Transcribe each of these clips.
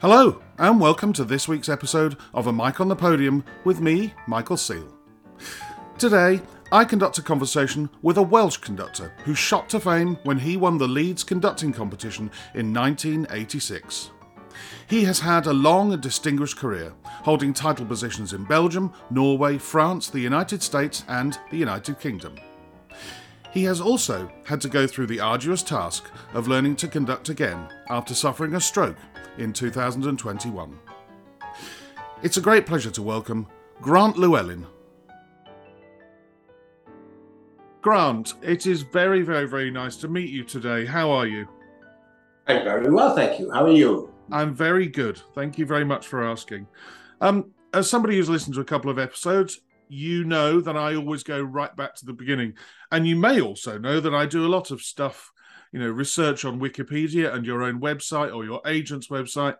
Hello, and welcome to this week's episode of A Mic on the Podium with me, Michael Seal. Today, I conduct a conversation with a Welsh conductor who shot to fame when he won the Leeds conducting competition in 1986. He has had a long and distinguished career, holding title positions in Belgium, Norway, France, the United States, and the United Kingdom. He has also had to go through the arduous task of learning to conduct again after suffering a stroke in 2021. It's a great pleasure to welcome Grant Llewellyn. Grant, it is very, very, very nice to meet you today. How are you? I'm very well, thank you. How are you? I'm very good. Thank you very much for asking. Um, as somebody who's listened to a couple of episodes, you know that I always go right back to the beginning. And you may also know that I do a lot of stuff, you know, research on Wikipedia and your own website or your agent's website.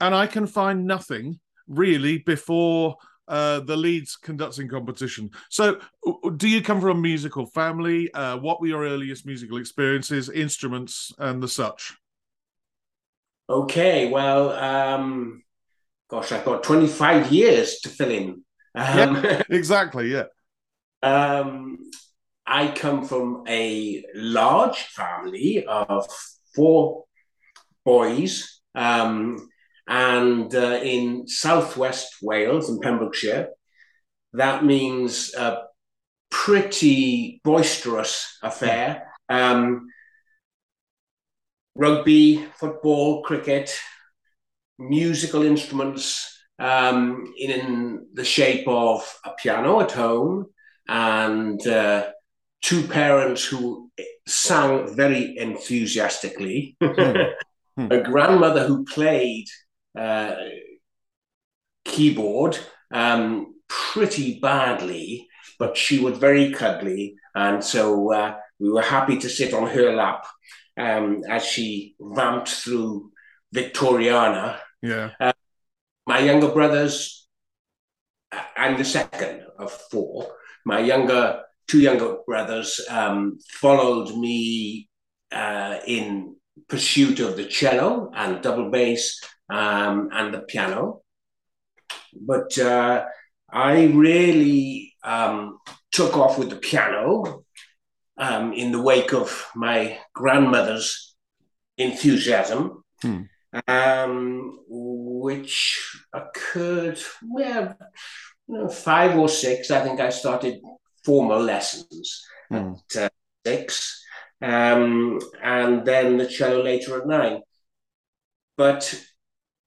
And I can find nothing really before uh, the Leeds conducting competition. So, do you come from a musical family? Uh, what were your earliest musical experiences, instruments, and the such? Okay, well, um, gosh, I've got 25 years to fill in. Um, yeah, exactly, yeah. Um, I come from a large family of four boys, um, and uh, in southwest Wales in Pembrokeshire, that means a pretty boisterous affair. Um, rugby, football, cricket, musical instruments um, in the shape of a piano at home and uh, two parents who sang very enthusiastically, mm. a grandmother who played uh, keyboard um, pretty badly, but she was very cuddly. And so uh, we were happy to sit on her lap um, as she ramped through Victoriana. Yeah. Uh, my younger brothers, I'm the second of four. My younger, two younger brothers um, followed me uh, in pursuit of the cello and double bass um, and the piano. But uh, I really um, took off with the piano um, in the wake of my grandmother's enthusiasm, hmm. um, which well, five or six. I think I started formal lessons hmm. at uh, six, um, and then the cello later at nine. But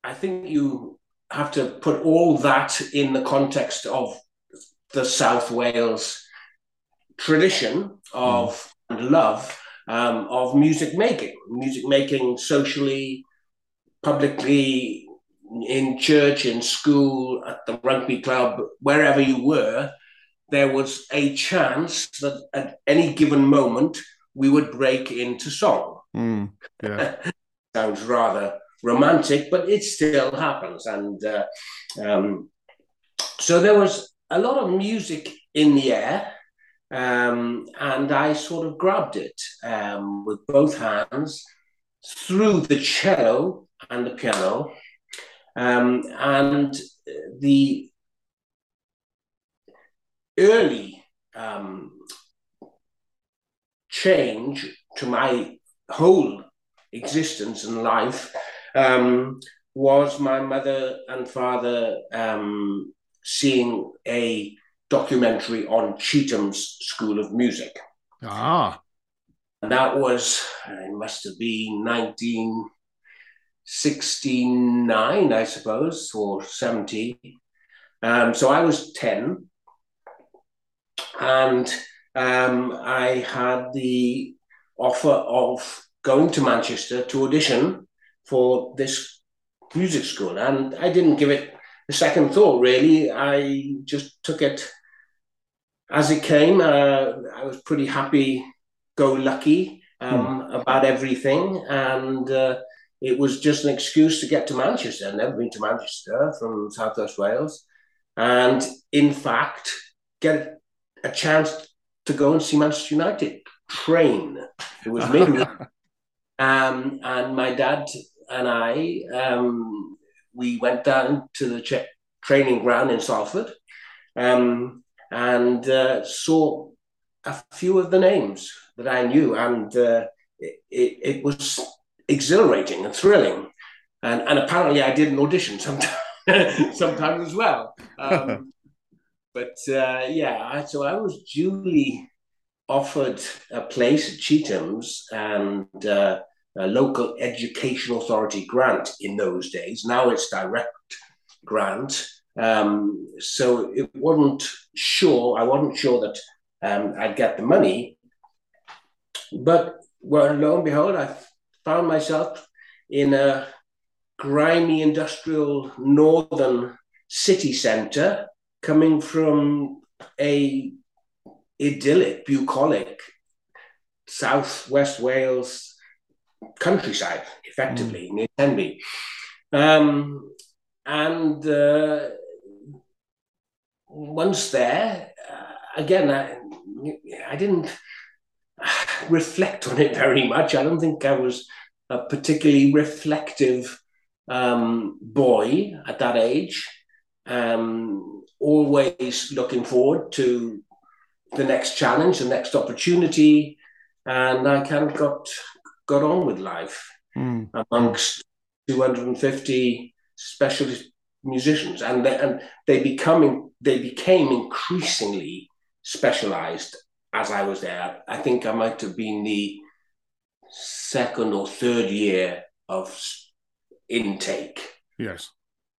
I think you have to put all that in the context of the South Wales tradition of mm. love um, of music making, music making socially, publicly, in church, in school, at the rugby club, wherever you were, there was a chance that at any given moment we would break into song. Mm, yeah. Sounds rather romantic, but it still happens. And uh, um, so there was a lot of music in the air. Um, and I sort of grabbed it um, with both hands through the cello and the piano. Um, and the early um, change to my whole existence and life um, was my mother and father um, seeing a documentary on Chetham's School of Music. Ah. And that was, it must have been 1969, I suppose, or 70. Um, so I was 10. And um, I had the offer of going to Manchester to audition for this music school. And I didn't give it a second thought, really. I just took it as it came, uh, I was pretty happy, go lucky um, hmm. about everything, and uh, it was just an excuse to get to Manchester. I've never been to Manchester from South Southwest Wales, and in fact, get a chance to go and see Manchester United train. It was me, um, and my dad and I um, we went down to the ch- training ground in Salford um, and uh, saw a few of the names that I knew, and uh, it, it, it, was exhilarating and thrilling. And, and apparently, I did an audition sometime, sometime as well. Um, but uh, yeah, I, so I was duly offered a place at Chetham's and uh, a local education authority grant in those days. Now it's direct grant. Um, so it wasn't sure, I wasn't sure that um, I'd get the money. But well, lo and behold, I found myself in a grimy industrial northern city centre coming from a idyllic, bucolic southwest Wales countryside, effectively, mm. near Tenby. Um, and uh, once there, uh, again, I, I didn't reflect on it very much. I don't think I was a particularly reflective um, boy at that age. Um, always looking forward to the next challenge, the next opportunity, and I kind of got got on with life mm. amongst 250 specialist musicians, and they, and they becoming they became increasingly specialized as I was there. I think I might have been the second or third year of intake. Yes.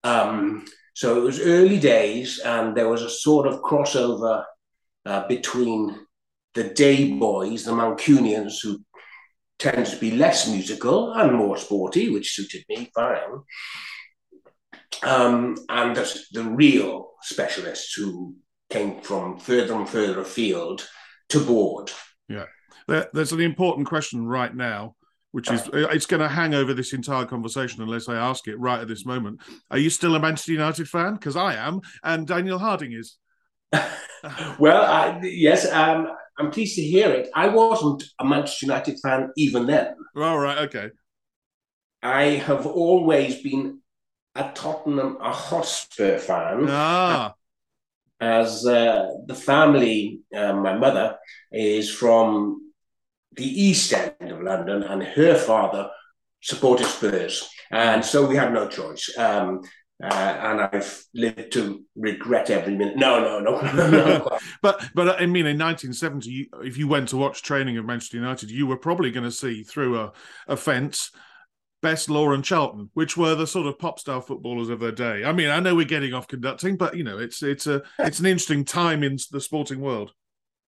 Um, so it was early days, and there was a sort of crossover uh, between the day boys, the Mancunians, who tend to be less musical and more sporty, which suited me fine, um, and the, the real specialists who came from further and further afield to board. Yeah, there, there's an important question right now, which is uh, it's going to hang over this entire conversation unless I ask it right at this moment. Are you still a Manchester United fan? Because I am, and Daniel Harding is. well, I, yes, um, I'm pleased to hear it. I wasn't a Manchester United fan even then. All right, okay. I have always been a Tottenham, a Hotspur fan. Ah. As uh, the family, uh, my mother is from the East End of London, and her father supported Spurs, and so we had no choice. Um, uh, and I've lived to regret every minute. No, no, no, no. but but I mean, in 1970, if you went to watch training of Manchester United, you were probably going to see through a, a fence Best Law and Charlton, which were the sort of pop star footballers of their day. I mean, I know we're getting off conducting, but you know, it's it's a it's an interesting time in the sporting world.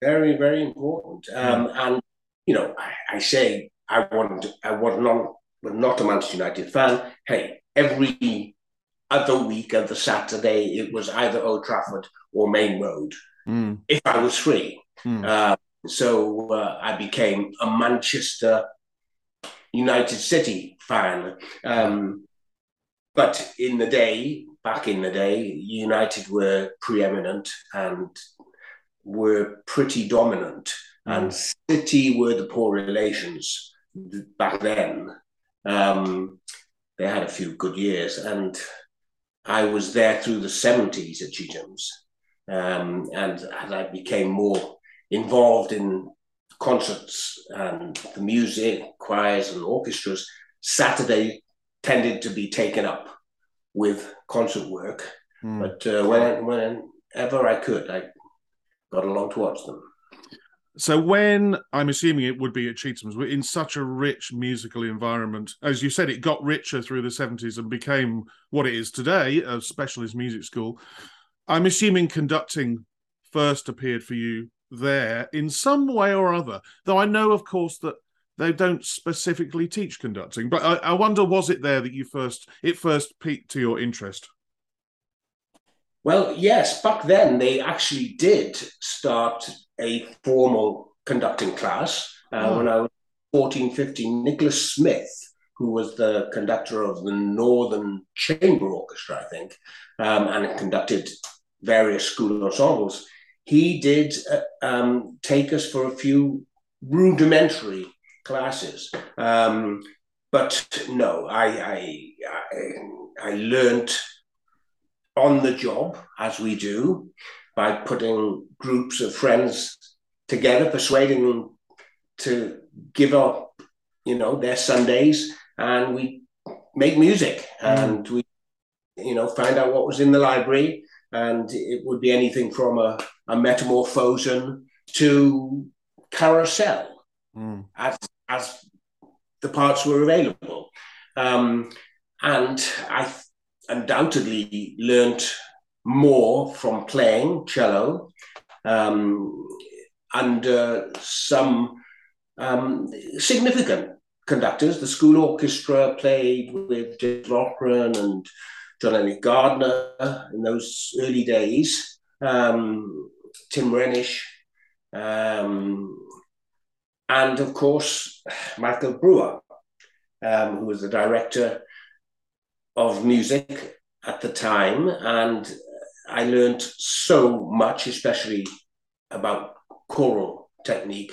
Very, very important. Um, and you know, I, I, say I wasn't I was not not a Manchester United fan. Hey, every other week of the Saturday, it was either Old Trafford or Maine Road mm. if I was free. Mm. Uh, so uh, I became a Manchester United City fan. Um, but in the day, back in the day, United were preeminent and were pretty dominant, mm. and City were the poor relations back then. Um, they had a few good years, and I was there through the 70s at Chetham's. Um, and as I became more involved in concerts and the music, choirs and orchestras, Saturday tended to be taken up with concert work. Mm. But uh, when, whenever I could, I got along to watch them. So when I'm assuming it would be at Chetham's, we're in such a rich musical environment. As you said, it got richer through the 70s and became what it is today, a specialist music school. I'm assuming conducting first appeared for you there in some way or other. Though I know, of course, that they don't specifically teach conducting. But I, I wonder, was it there that you first it first piqued to your interest? Well, yes. Back then, they actually did start a formal conducting class uh, oh. when I was 14, 15. Nicholas Smith, who was the conductor of the Northern Chamber Orchestra, I think, um, and conducted various school ensembles he did uh, um, take us for a few rudimentary classes. Um, but no, I, I, I learnt on the job, as we do, by putting groups of friends together, persuading them to give up, you know, their Sundays, and we make music, mm. and we, you know, find out what was in the library, and it would be anything from a, a metamorphosen to carousel, mm. as as the parts were available, um, and I undoubtedly learnt more from playing cello um, under some um, significant conductors. The school orchestra played with James Loughran and John Eliot Gardiner in those early days. Um, Tim Reynish, um, and of course Michael Brewer, um, who was the director of music at the time, and I learned so much, especially about choral technique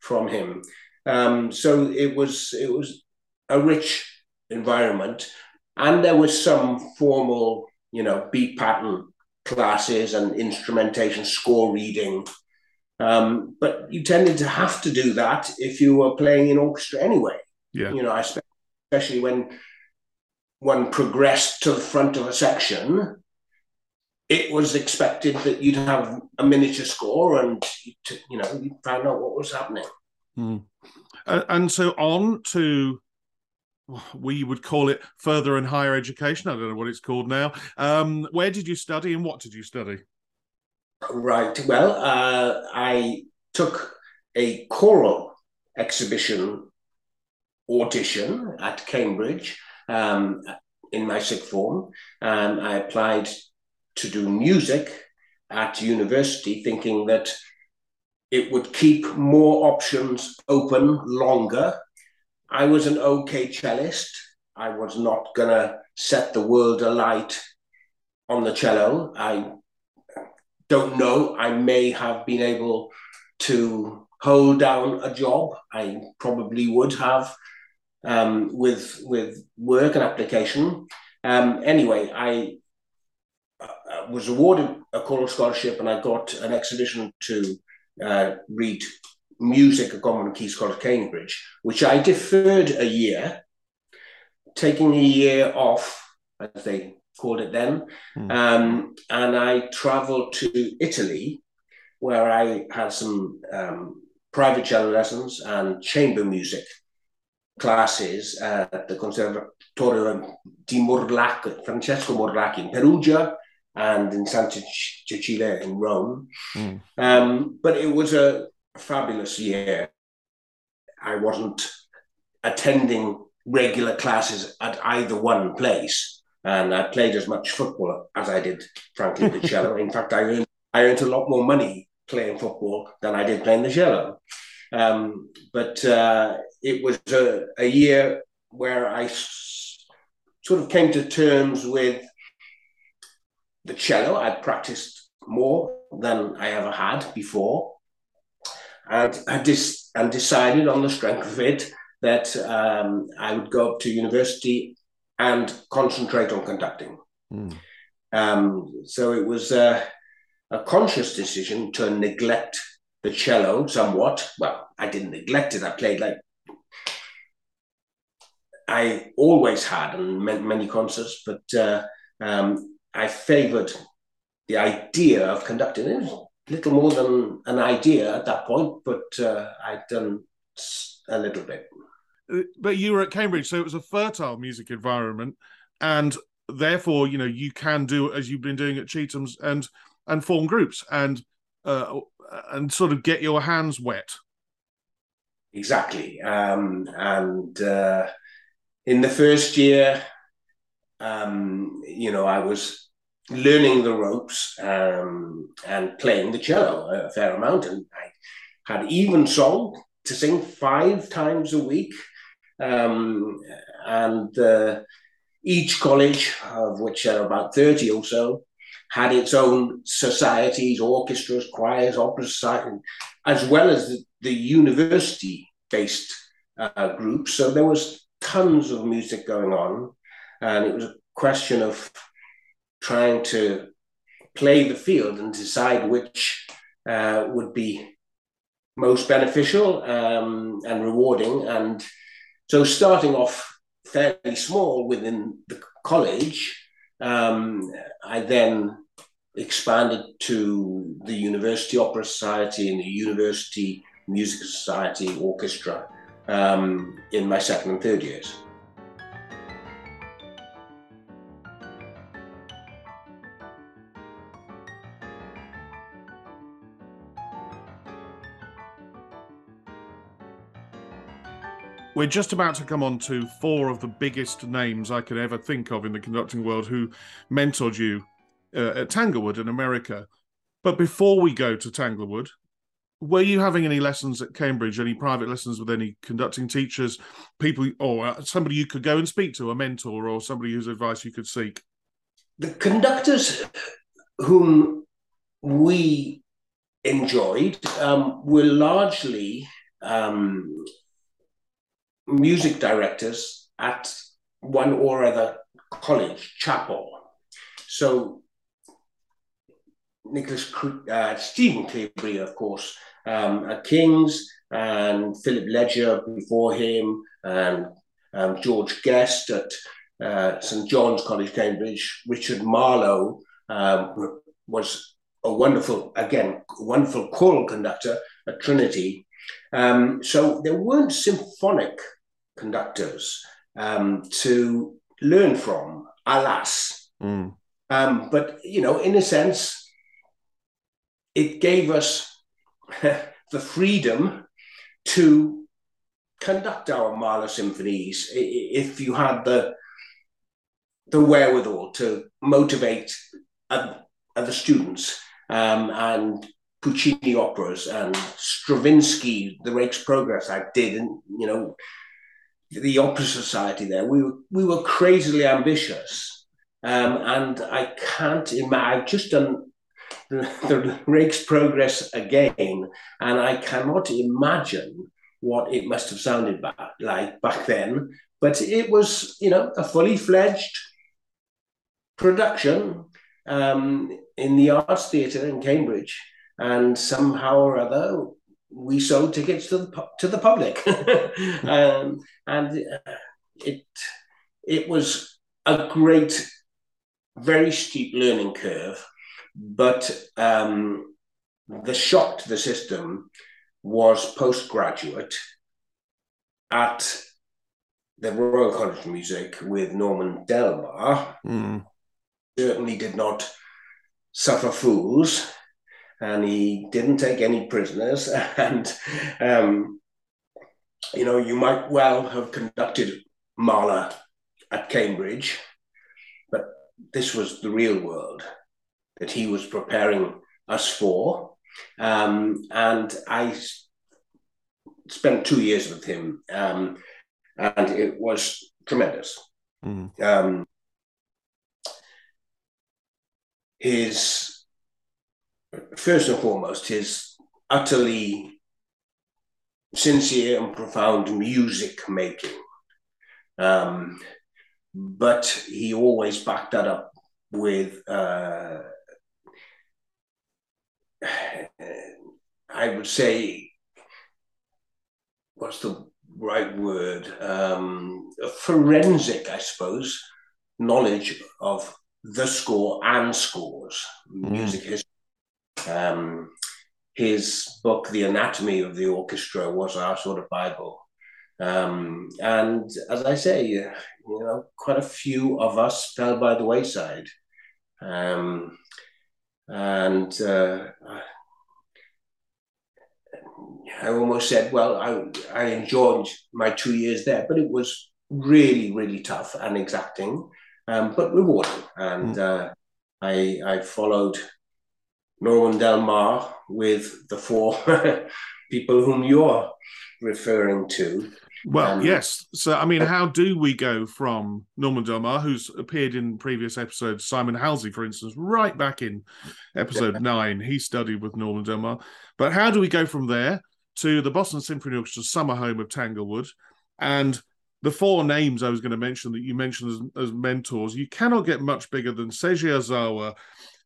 from him. Um, so it was it was a rich environment, and there was some formal, you know, beat pattern classes and instrumentation, score reading. Um, but you tended to have to do that if you were playing in orchestra anyway. Yeah. You know, especially when one progressed to the front of a section, it was expected that you'd have a miniature score and you know you find out what was happening. Mm. Uh, and so on to we would call it further and higher education. I don't know what it's called now. Um, where did you study and what did you study? Right. Well, uh, I took a choral exhibition audition at Cambridge um, in my sixth form, and I applied to do music at university, thinking that it would keep more options open longer. I was an okay cellist. I was not going to set the world alight on the cello. I don't know. I may have been able to hold down a job. I probably would have um, with with work and application. Um, anyway, I uh, was awarded a choral scholarship and I got an exhibition to uh, read music at Gonville and Caius College, Cambridge, which I deferred a year, taking a year off, as they called it then. Mm. Um, and I traveled to Italy, where I had some um, private cello lessons and chamber music classes at the Conservatorio di Morlacchi, Francesco Morlacchi in Perugia and in Santa Cecilia in Rome. Mm. Um, but it was a fabulous year. I wasn't attending regular classes at either one place, and I played as much football as I did, frankly, the cello. In fact, I earned I earned a lot more money playing football than I did playing the cello. Um, but uh, it was a, a year where I s- sort of came to terms with the cello. I practiced more than I ever had before, and I dis- and decided on the strength of it that um, I would go up to university and concentrate on conducting. Mm. Um, so it was a, a conscious decision to neglect the cello somewhat. Well, I didn't neglect it. I played like I always had in many concerts, but uh, um, I favoured the idea of conducting it. was Little more than an idea at that point, but uh, I'd done a little bit. Uh, but you were at Cambridge, so it was a fertile music environment, and therefore, you know, you can do as you've been doing at Chetham's and and form groups and uh, and sort of get your hands wet. Exactly, um, and uh, in the first year, um, you know, I was learning the ropes um, and playing the cello a fair amount. And I had Evensong to sing five times a week. Um, and uh, each college, of which there are about 30 or so, had its own societies, orchestras, choirs, opera society, as well as the, the university based uh, groups. So there was tons of music going on. And it was a question of trying to play the field and decide which uh, would be most beneficial um, and rewarding. And so, starting off fairly small within the college, um, I then expanded to the University Opera Society and the University Music Society Orchestra um, in my second and third years. We're just about to come on to four of the biggest names I could ever think of in the conducting world who mentored you uh, at Tanglewood in America. But before we go to Tanglewood, were you having any lessons at Cambridge, any private lessons with any conducting teachers, people, or uh, somebody you could go and speak to, a mentor, or somebody whose advice you could seek? The conductors whom we enjoyed um, were largely um, music directors at one or other college, chapel. So Nicholas uh, Stephen Cleobury, of course, um, at King's, and Philip Ledger before him, and um, George Guest at uh, St John's College, Cambridge. Richard Marlowe um, was a wonderful, again, wonderful choral conductor at Trinity. Um, so there weren't symphonic conductors um, to learn from, alas. Mm. Um, but, you know, in a sense, it gave us the freedom to conduct our Mahler symphonies if you had the the wherewithal to motivate other students um, and Puccini operas and Stravinsky, the Rake's Progress I did, and you know the Opera Society there. We were, we were crazily ambitious. Um, and I can't imagine, I've just done the, the Rake's Progress again, and I cannot imagine what it must have sounded back, like back then. But it was, you know, a fully fledged production um, in the Arts Theatre in Cambridge. And somehow or other, we sold tickets to the to the public, um, and uh, it it was a great, very steep learning curve, but um, the shock to the system was postgraduate at the Royal College of Music with Norman Del Mar. Mm. Certainly did not suffer fools and he didn't take any prisoners. And, um, you know, you might well have conducted Mahler at Cambridge, but this was the real world that he was preparing us for. Um, and I spent two years with him, um, and it was tremendous. Mm. Um, his first and foremost, his utterly sincere and profound music making. Um, but he always backed that up with, uh, I would say, what's the right word? Um, forensic, I suppose, knowledge of the score and scores, mm. music history um, his book, The Anatomy of the Orchestra, was our sort of Bible. Um, and as I say, you know, quite a few of us fell by the wayside. Um, and uh, I almost said, well, I, I enjoyed my two years there, but it was really, really tough and exacting, um, but rewarding. And mm. uh, I, I followed Norman Del Mar with the four people whom you're referring to. Well, um, yes. So, I mean, how do we go from Norman Del Mar, who's appeared in previous episodes, Simon Halsey, for instance, right back in episode nine, he studied with Norman Del Mar. But how do we go from there to the Boston Symphony Orchestra's summer home of Tanglewood and the four names I was going to mention that you mentioned as, as mentors, you cannot get much bigger than Seiji Ozawa,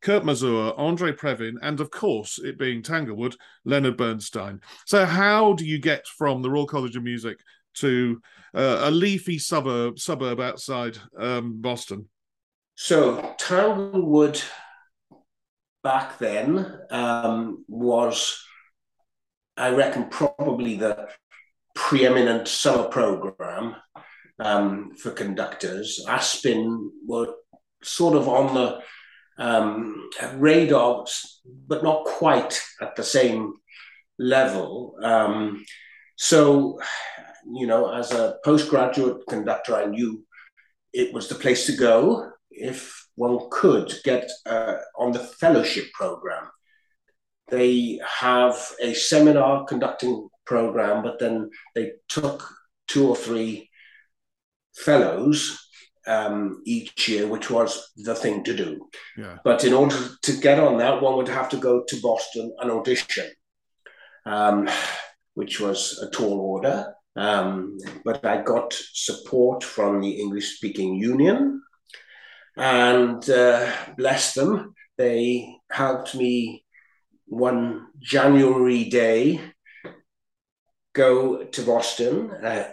Kurt Masur, Andre Previn, and of course, it being Tanglewood, Leonard Bernstein. So, how do you get from the Royal College of Music to uh, a leafy suburb suburb outside um, Boston? So, Tanglewood back then um, was, I reckon, probably the preeminent summer program um, for conductors. Aspen were sort of on the um, radar, but not quite at the same level. Um, so, you know, as a postgraduate conductor, I knew it was the place to go if one could get uh, on the fellowship program. They have a seminar conducting program, but then they took two or three fellows um, each year, which was the thing to do. Yeah. But in order to get on that, one would have to go to Boston and audition, um, which was a tall order. Um, but I got support from the English speaking union, and uh, bless them, they helped me one January day go to Boston uh,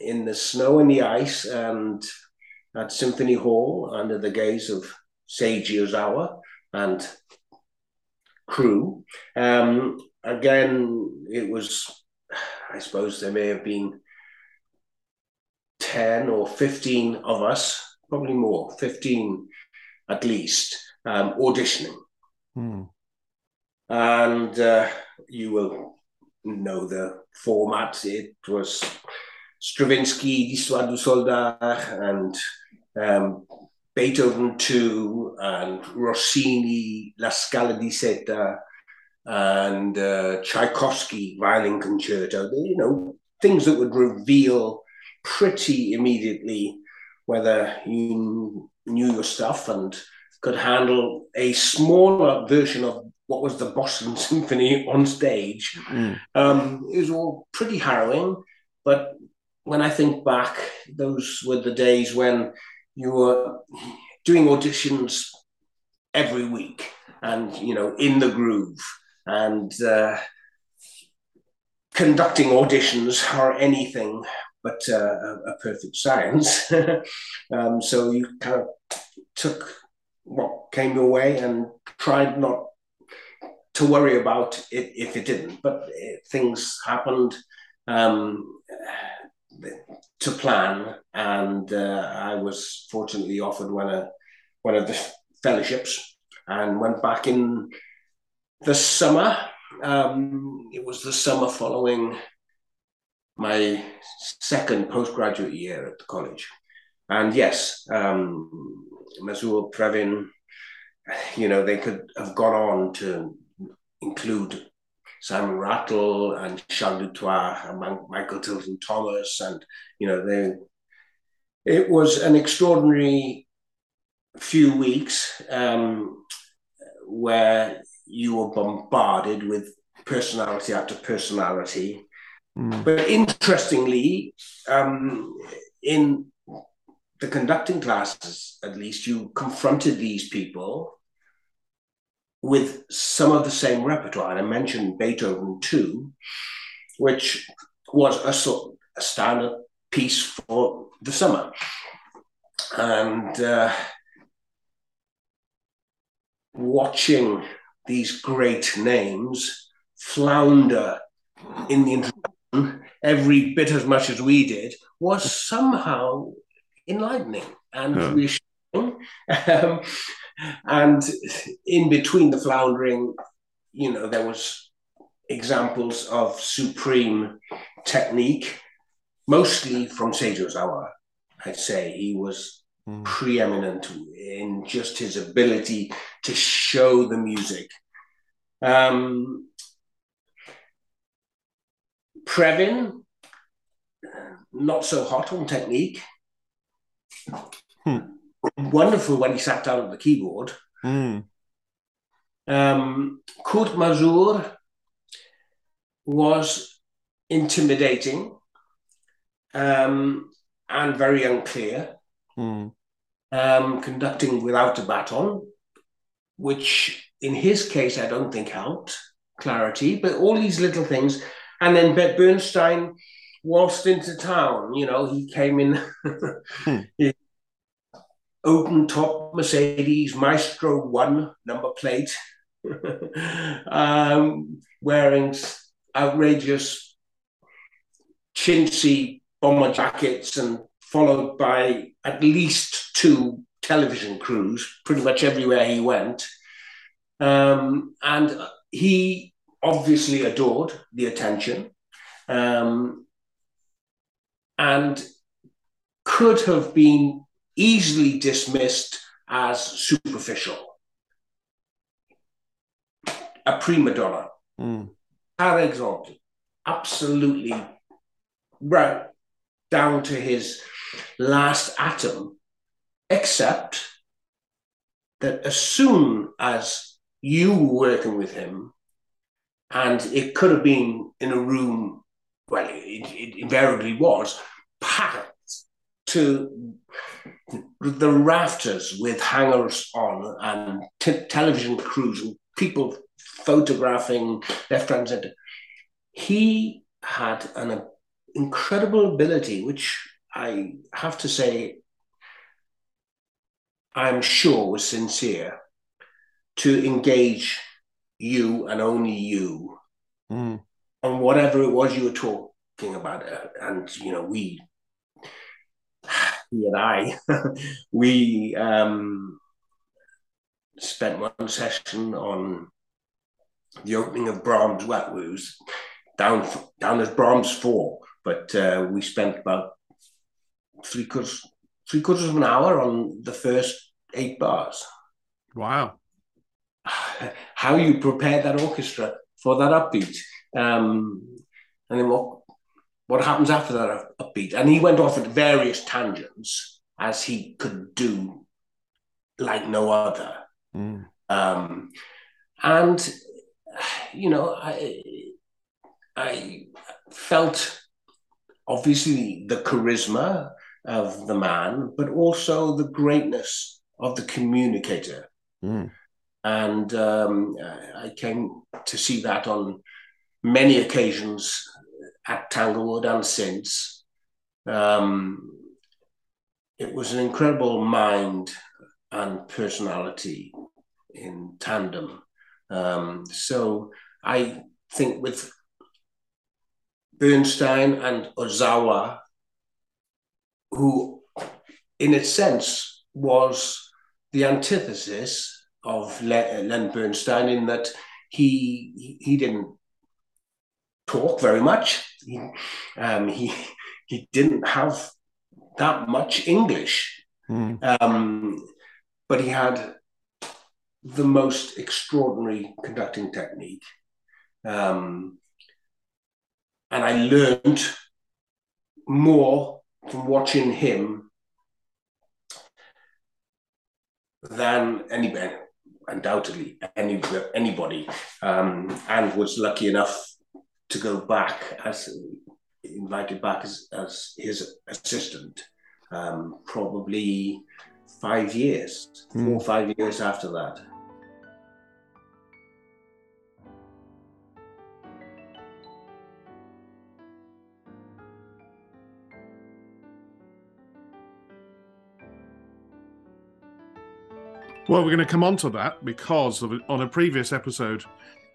in the snow and the ice and at Symphony Hall under the gaze of Seiji Ozawa and crew. Um, again, it was, I suppose there may have been 10 or 15 of us, probably more, 15 at least, um, auditioning. Hmm. And uh, you will know the format. It was Stravinsky, L'Histoire du Soldat, and um, Beethoven 2, and Rossini, La Scala di Seta, and uh, Tchaikovsky violin concerto. You know, things that would reveal pretty immediately whether you knew your stuff and could handle a smaller version of what was the Boston Symphony on stage. Mm. Um, it was all pretty harrowing, but when I think back, those were the days when you were doing auditions every week and you know in the groove and uh, conducting auditions are anything but uh, a, perfect science. um, so you kind of took what came your way and tried not to worry about it if it didn't. But it, uh, things happened um, to plan, and uh, I was fortunately offered one of one of the fellowships and went back in the summer. Um, it was the summer following my second postgraduate year at the college. And yes, um, Masur Previn, you know, they could have gone on to include Simon Rattle and Charles Dutoit and Michael Tilson Thomas. And, you know, they, it was an extraordinary few weeks um, where you were bombarded with personality after personality. Mm. But interestingly, um, in the conducting classes, at least, you confronted these people with some of the same repertoire. And I mentioned Beethoven too, which was a sort a standard piece for the summer. And uh, watching these great names flounder in the introduction every bit as much as we did was somehow enlightening and yeah. reassuring. Um, and in between the floundering, you know, there was examples of supreme technique, mostly from Seiji Ozawa. I'd say he was mm. preeminent in just his ability to show the music. Um, Previn, not so hot on technique. Hmm wonderful when he sat down at the keyboard. Mm. Um, Kurt Masur was intimidating. Um, and very unclear. Mm. Um, conducting without a baton, which in his case I don't think helped clarity, but all these little things. And then Bernstein waltzed into town. You know, he came in hmm. Open top Mercedes Maestro One number plate, um, wearing outrageous chintzy bomber jackets and followed by at least two television crews pretty much everywhere he went. Um, and he obviously adored the attention um, and could have been easily dismissed as superficial. A prima donna. Mm. Par exemple, absolutely right down to his last atom, except that as soon as you were working with him, and it could have been in a room, well, it, it invariably was, packed to the rafters with hangers on and t- television crews and people photographing left, right, and center. He had an incredible ability, which I have to say, I'm sure was sincere, to engage you and only you mm. on whatever it was you were talking about. And, you know, we, he and I, we um, spent one session on the opening of Brahms. Well, it was down down as Brahms four, but uh, we spent about three quarters three quarters of an hour on the first eight bars. Wow! How you prepare that orchestra for that upbeat, um, and then what what happens after that upbeat? And he went off at various tangents as he could do, like no other. Mm. Um, and you know, I I felt obviously the charisma of the man, but also the greatness of the communicator. Mm. And um, I came to see that on many occasions at Tanglewood and since. Um, it was an incredible mind and personality in tandem. Um, so I think with Bernstein and Ozawa, who, in a sense, was the antithesis of Len Bernstein in that he he didn't talk very much. He, um, he he didn't have that much English, mm. um, but he had the most extraordinary conducting technique. Um, and I learned more from watching him than anybody, undoubtedly any, anybody, um, and was lucky enough to go back as invited back as, as his assistant, um, probably five years, mm. four or five years after that. Well, we're going to come on to that because of on a previous episode,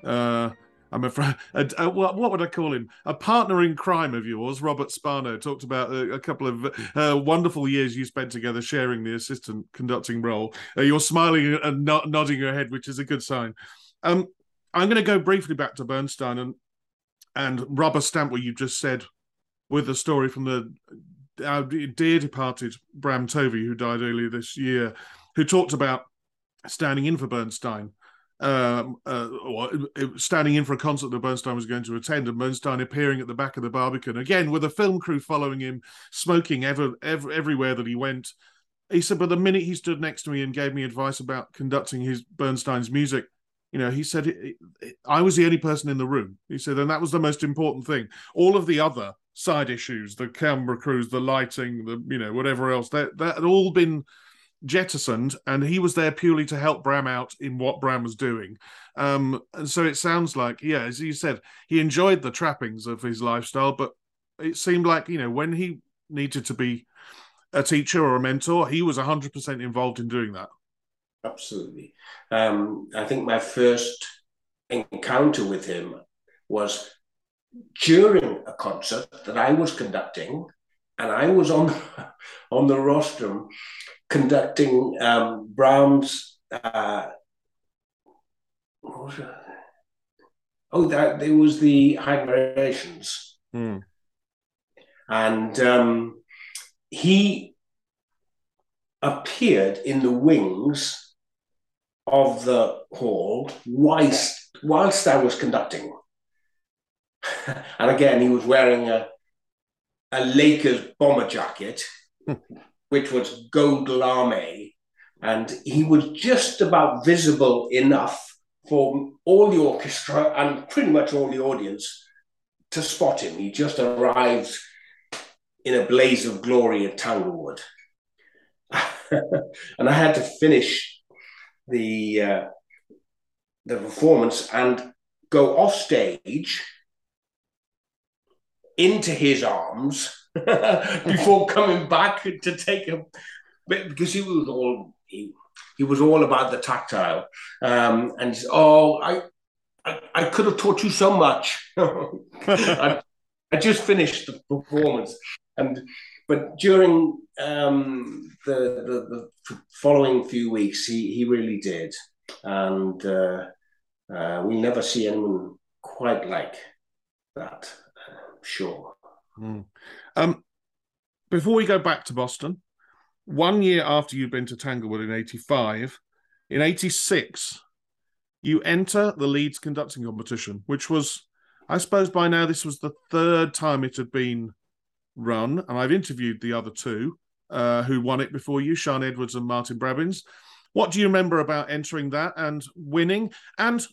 uh, I'm afraid, a, a, what, what would I call him? A partner in crime of yours, Robert Spano, talked about a, a couple of uh, wonderful years you spent together sharing the assistant conducting role. Uh, you're smiling and nodding your head, which is a good sign. Um, I'm going to go briefly back to Bernstein and and rubber stamp what you just said with the story from the our dear departed Bram Tovey, who died earlier this year, who talked about standing in for Bernstein, um, uh, standing in for a concert that Bernstein was going to attend, and Bernstein appearing at the back of the Barbican again with a film crew following him, smoking ever, ever everywhere that he went. He said, but the minute he stood next to me and gave me advice about conducting his Bernstein's music, you know, he said I was the only person in the room. He said, and that was the most important thing. All of the other side issues, the camera crews, the lighting, the you know whatever else that that had all been jettisoned, and he was there purely to help Bram out in what Bram was doing. Um, and so it sounds like, yeah, as you said, he enjoyed the trappings of his lifestyle, but it seemed like you know when he needed to be a teacher or a mentor, he was hundred percent involved in doing that. Absolutely. Um, I think my first encounter with him was during a concert that I was conducting, and I was on on the rostrum conducting um, Brahms. Uh, oh, that there was the Variations, mm. and um, he appeared in the wings of the hall whilst whilst I was conducting. and again, he was wearing a a Lakers bomber jacket, which was Goldlame, and he was just about visible enough for all the orchestra and pretty much all the audience to spot him. He just arrived in a blaze of glory at Tanglewood. and I had to finish the uh, the performance and go off stage into his arms before coming back to take him. Because he was all he, he was all about the tactile. Um, and he said, oh I, I, I could have taught you so much. I, I just finished the performance. And but during um, the, the, the following few weeks he he really did. And uh, uh, we'll never see anyone quite like that sure. Mm. Um, before we go back to Boston, one year after you'd been to Tanglewood in 85, in 86, you enter the Leeds conducting competition, which was, I suppose by now, this was the third time it had been run. And I've interviewed the other two uh, who won it before you, Sian Edwards and Martyn Brabbins. What do you remember about entering that and winning and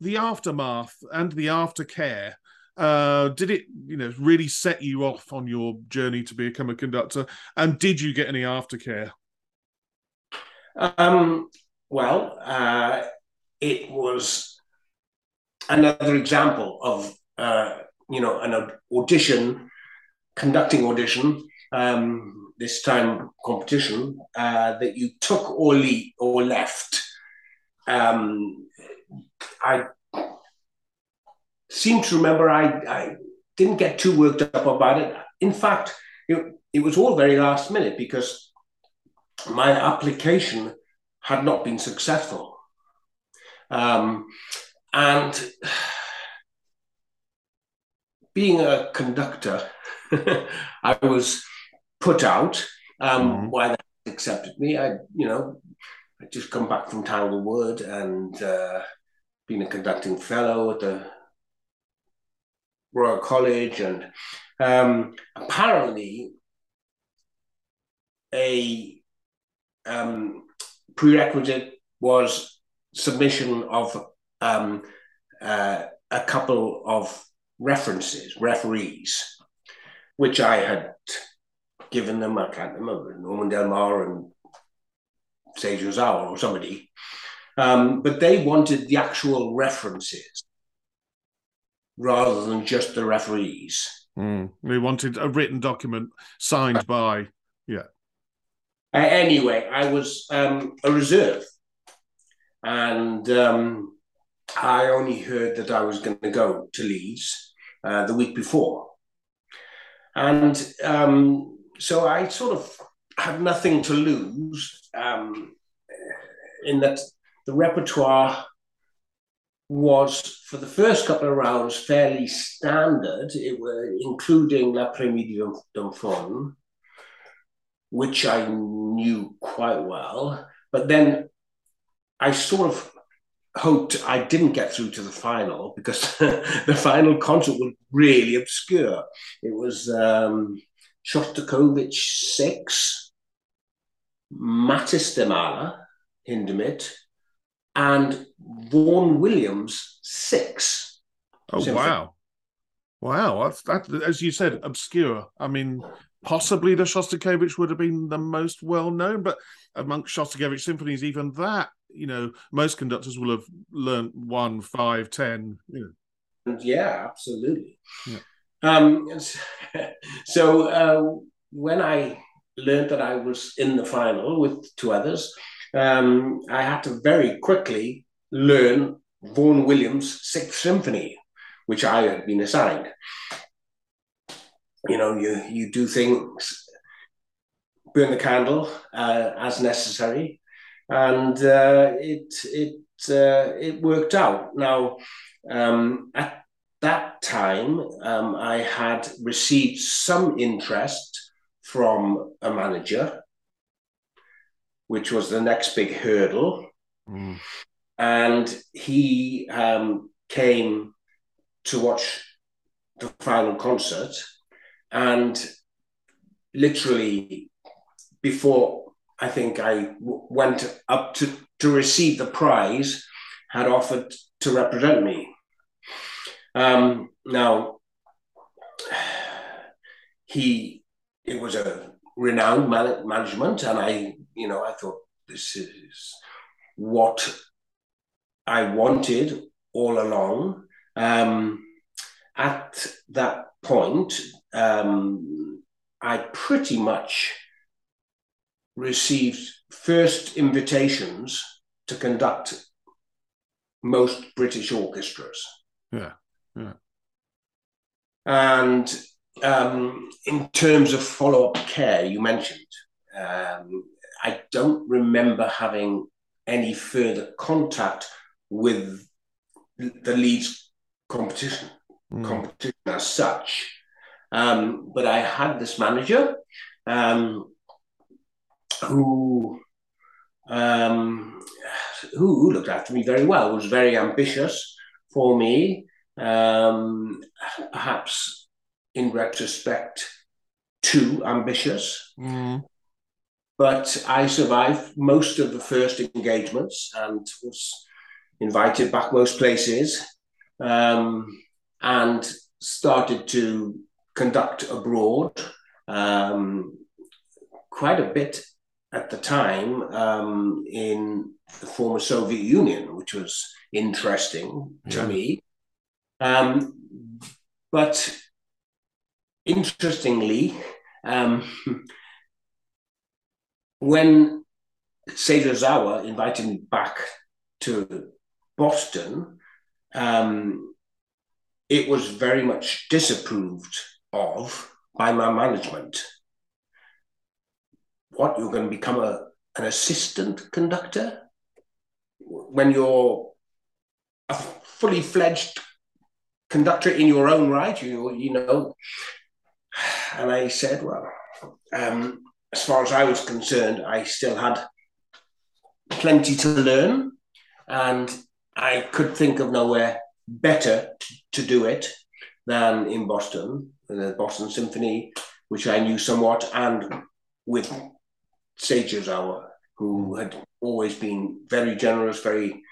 the aftermath and the aftercare uh, did it, you know, really set you off on your journey to become a conductor? And did you get any aftercare? Um, well, uh, it was another example of, uh, you know, an audition, conducting audition, um, this time competition, uh, that you took or, le- or left. Um, I seem to remember I, I didn't get too worked up about it. In fact, it, it was all very last minute because my application had not been successful. Um, and being a conductor, I was put out um, mm-hmm. why they accepted me. I, you know, I just come back from Tanglewood and uh, been a conducting fellow at the Royal College, and um, apparently a um, prerequisite was submission of um, uh, a couple of references, referees, which I had given them. I can't remember Norman Del Mar and Seiji Ozawa or somebody, um, but they wanted the actual references rather than just the referees. Mm. They wanted a written document signed by, yeah. Uh, anyway, I was um, a reserve, and um, I only heard that I was going to go to Leeds uh, the week before, and um, so I sort of had nothing to lose um, in that the repertoire was for the first couple of rounds fairly standard. It were including L'Après-midi d'un Faune, which I knew quite well. But then I sort of hoped I didn't get through to the final because the final concert was really obscure. It was um, Shostakovich 6, Mathis der Maler, Hindemith, and Vaughan Williams six. Oh wow! Wow, that's that. As you said, obscure. I mean, possibly the Shostakovich would have been the most well known, but amongst Shostakovich symphonies, even that, you know, most conductors will have learned one, five, ten. You know. Yeah, absolutely. Yeah. Um, so uh, when I learned that I was in the final with two others, um, I had to very quickly learn Vaughan Williams' Sixth Symphony, which I had been assigned. You know, you you do things, burn the candle uh, as necessary, and uh, it it uh, it worked out. Now, um, at that time, um, I had received some interest from a manager, which was the next big hurdle. Mm. And he um, came to watch the final concert. And literally, before I think I w- went up to, to receive the prize, had offered to represent me. Um, now, he it was a renowned man- management, and I, you know, I thought this is what I wanted all along. Um, at that point, um, I pretty much received first invitations to conduct most British orchestras. Yeah. Yeah. And um, in terms of follow up care, you mentioned, um, I don't remember having any further contact with the Leeds competition, mm. competition as such. Um, but I had this manager um, who um, who looked after me very well, was very ambitious for me, um, perhaps in retrospect, too ambitious. Mm. But I survived most of the first engagements and was invited back most places um, and started to conduct abroad um, quite a bit at the time um, in the former Soviet Union, which was interesting to yeah. me. Um, but interestingly, um, when Seiji Ozawa invited me back to Boston, um, it was very much disapproved of by my management. What, you're going to become a, an assistant conductor? When you're a fully fledged conductor in your own right, you you know. And I said, well, um, as far as I was concerned, I still had plenty to learn, and I could think of nowhere better to do it than in Boston, the Boston Symphony, which I knew somewhat, and with Ozawa, who had always been very generous, very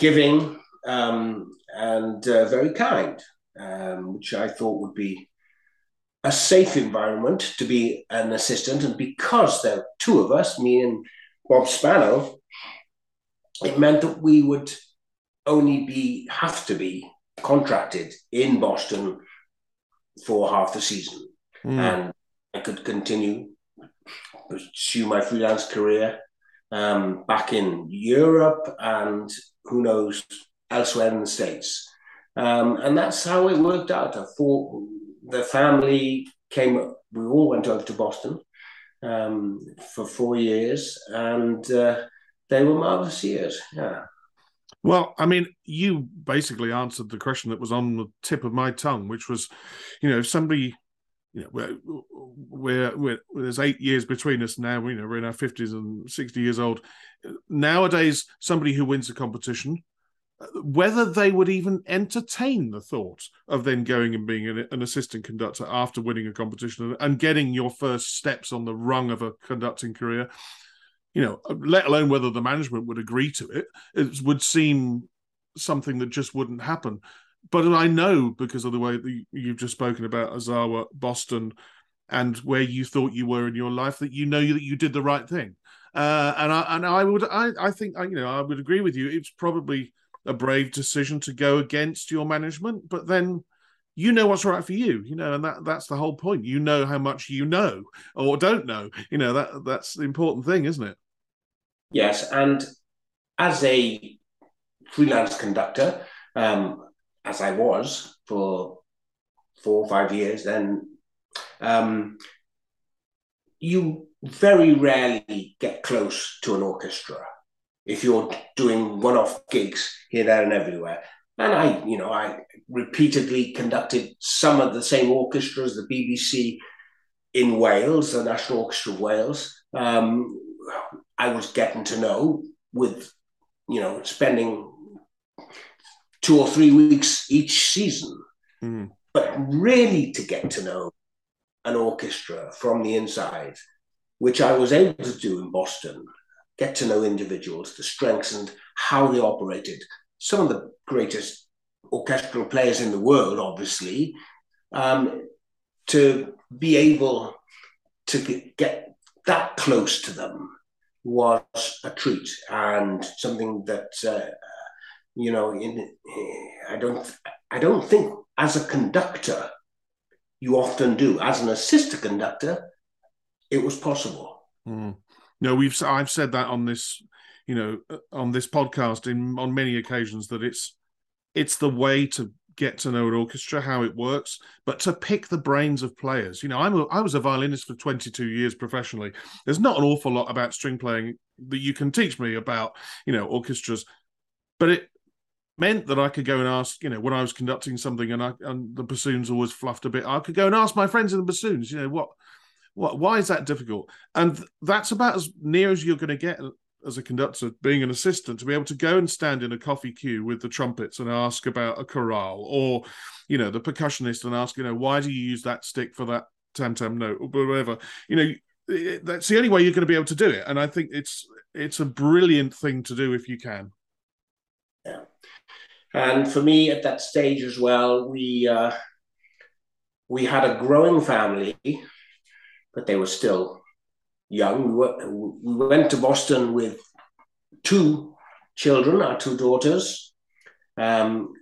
giving, um, and uh, very kind, um, which I thought would be a safe environment to be an assistant. And because there were two of us, me and Bob Spano, it meant that we would only be have to be contracted in Boston for half the season, mm. and I could continue pursue my freelance career um, back in Europe and who knows elsewhere in the States. Um, and that's how it worked out. I thought the family came, we all went over to Boston um, for four years, and uh, they were marvelous years. Yeah. Well, I mean, you basically answered the question that was on the tip of my tongue, which was, you know, if somebody, you know, we're, we're, we're, there's eight years between us now, you know, we're in our 50s and 60 years old. Nowadays, somebody who wins a competition whether they would even entertain the thought of then going and being an, an, assistant conductor after winning a competition and getting your first steps on the rung of a conducting career you know let alone whether the management would agree to it it would seem something that just wouldn't happen but I know because of the way that you've just spoken about Ozawa, Boston, and where you thought you were in your life, that you know that you did the right thing. Uh, and I and I would I I think you know I would agree with you. It's probably a brave decision to go against your management, but then you know what's right for you, you know, and that that's the whole point. You know how much you know or don't know. You know that that's the important thing, isn't it? Yes, and as a freelance conductor, um, as I was for four or five years, then um, you very rarely get close to an orchestra if you're doing one-off gigs here, there, and everywhere. And I, you know, I repeatedly conducted some of the same orchestras, the BBC in Wales, the National Orchestra of Wales. Um, I was getting to know with, you know, spending two or three weeks each season. Mm. But really to get to know an orchestra from the inside, which I was able to do in Boston, get to know individuals, the strengths and how they operated. Some of the greatest orchestral players in the world, obviously, um, to be able to get that close to them was a treat and something that uh, you know in, I don't I don't think as a conductor you often do. As an assistant conductor, it was possible. Mm. No, we've I've said that on this, you know, uh, on this podcast in on many occasions that it's it's the way to get to know an orchestra, how it works, but to pick the brains of players. You know, I'm a, I was a violinist for 22 years professionally. There's not an awful lot about string playing that you can teach me about, you know, orchestras, but it meant that I could go and ask, you know, when I was conducting something and I and the bassoons always fluffed a bit, I could go and ask my friends in the bassoons, you know, what, why is that difficult? And that's about as near as you're going to get as a conductor, being an assistant, to be able to go and stand in a coffee queue with the trumpets and ask about a chorale, or, you know, the percussionist and ask, you know, why do you use that stick for that tam tam note or whatever, you know. That's the only way you're going to be able to do it, and I think it's it's a brilliant thing to do if you can. Yeah. And for me at that stage as well, we uh, we had a growing family, but they were still young. We, were, we went to Boston with two children, our two daughters. Um,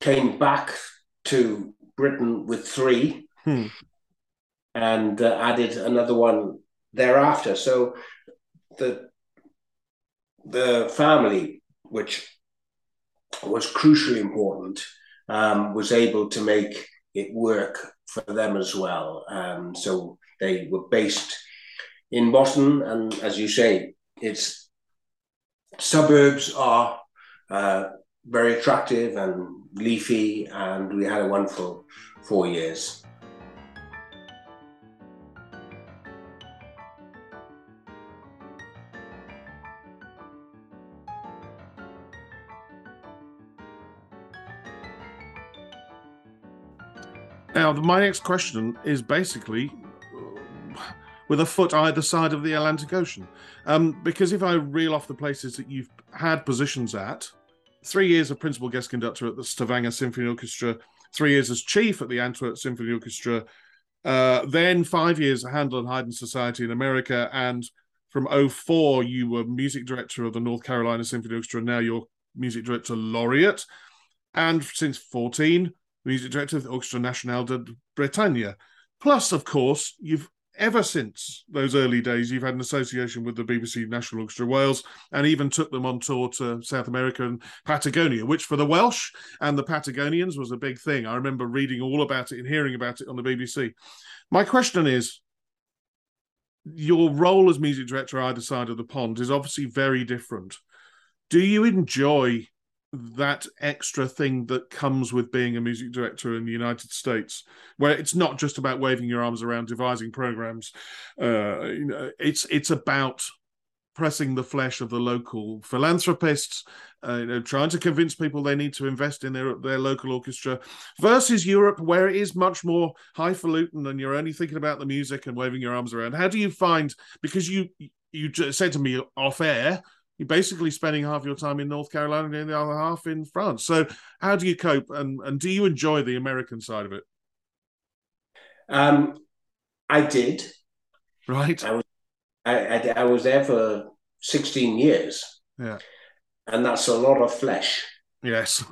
came back to Britain with three, hmm. and uh, added another one thereafter. So the the family, which was crucially important, um, was able to make it work for them as well. Um, so they were based in Boston, and as you say, its suburbs are uh, very attractive and leafy, and we had a wonderful four years. Now, my next question is basically with a foot either side of the Atlantic Ocean. Um, because if I reel off the places that you've had positions at, three years of principal guest conductor at the Stavanger Symphony Orchestra, three years as chief at the Antwerp Symphony Orchestra, uh, then five years at Handel and Haydn Society in America, and from 04 you were music director of the North Carolina Symphony Orchestra, and now you're music director laureate, and since 14 music director of the Orchestre National de Bretagne. Plus, of course, you've ever since those early days, you've had an association with the BBC National Orchestra Wales and even took them on tour to South America and Patagonia, which for the Welsh and the Patagonians was a big thing. I remember reading all about it and hearing about it on the BBC. My question is your role as music director either side of the pond is obviously very different. Do you enjoy that extra thing that comes with being a music director in the United States, where it's not just about waving your arms around devising programs. Uh, you know, it's it's about pressing the flesh of the local philanthropists, uh, you know, trying to convince people they need to invest in their their local orchestra, versus Europe, where it is much more highfalutin and you're only thinking about the music and waving your arms around. How do you find because you you said to me off air you're basically spending half your time in North Carolina and the other half in France. So, how do you cope, and and do you enjoy the American side of it? Um, I did. Right. I was I, I, I was there for 16 years. Yeah. And that's a lot of flesh. Yes.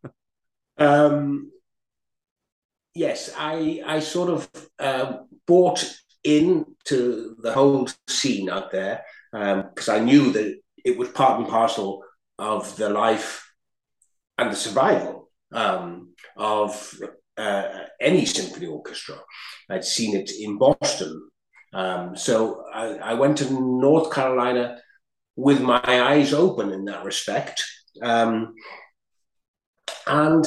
um, yes, I I sort of uh, bought into the whole scene out there because um, I knew that it was part and parcel of the life and the survival um, of uh, any symphony orchestra. I'd seen it in Boston. Um, so I, I, went to North Carolina with my eyes open in that respect. Um, and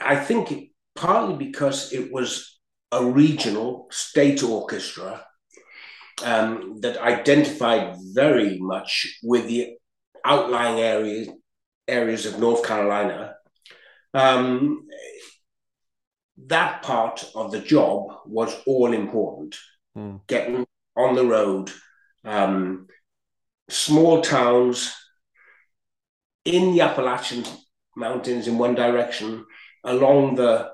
I think partly because it was a regional state orchestra um, that identified very much with the outlying areas areas of North Carolina. Um, that part of the job was all important. Mm. Getting on the road, um, small towns in the Appalachian Mountains in one direction, along the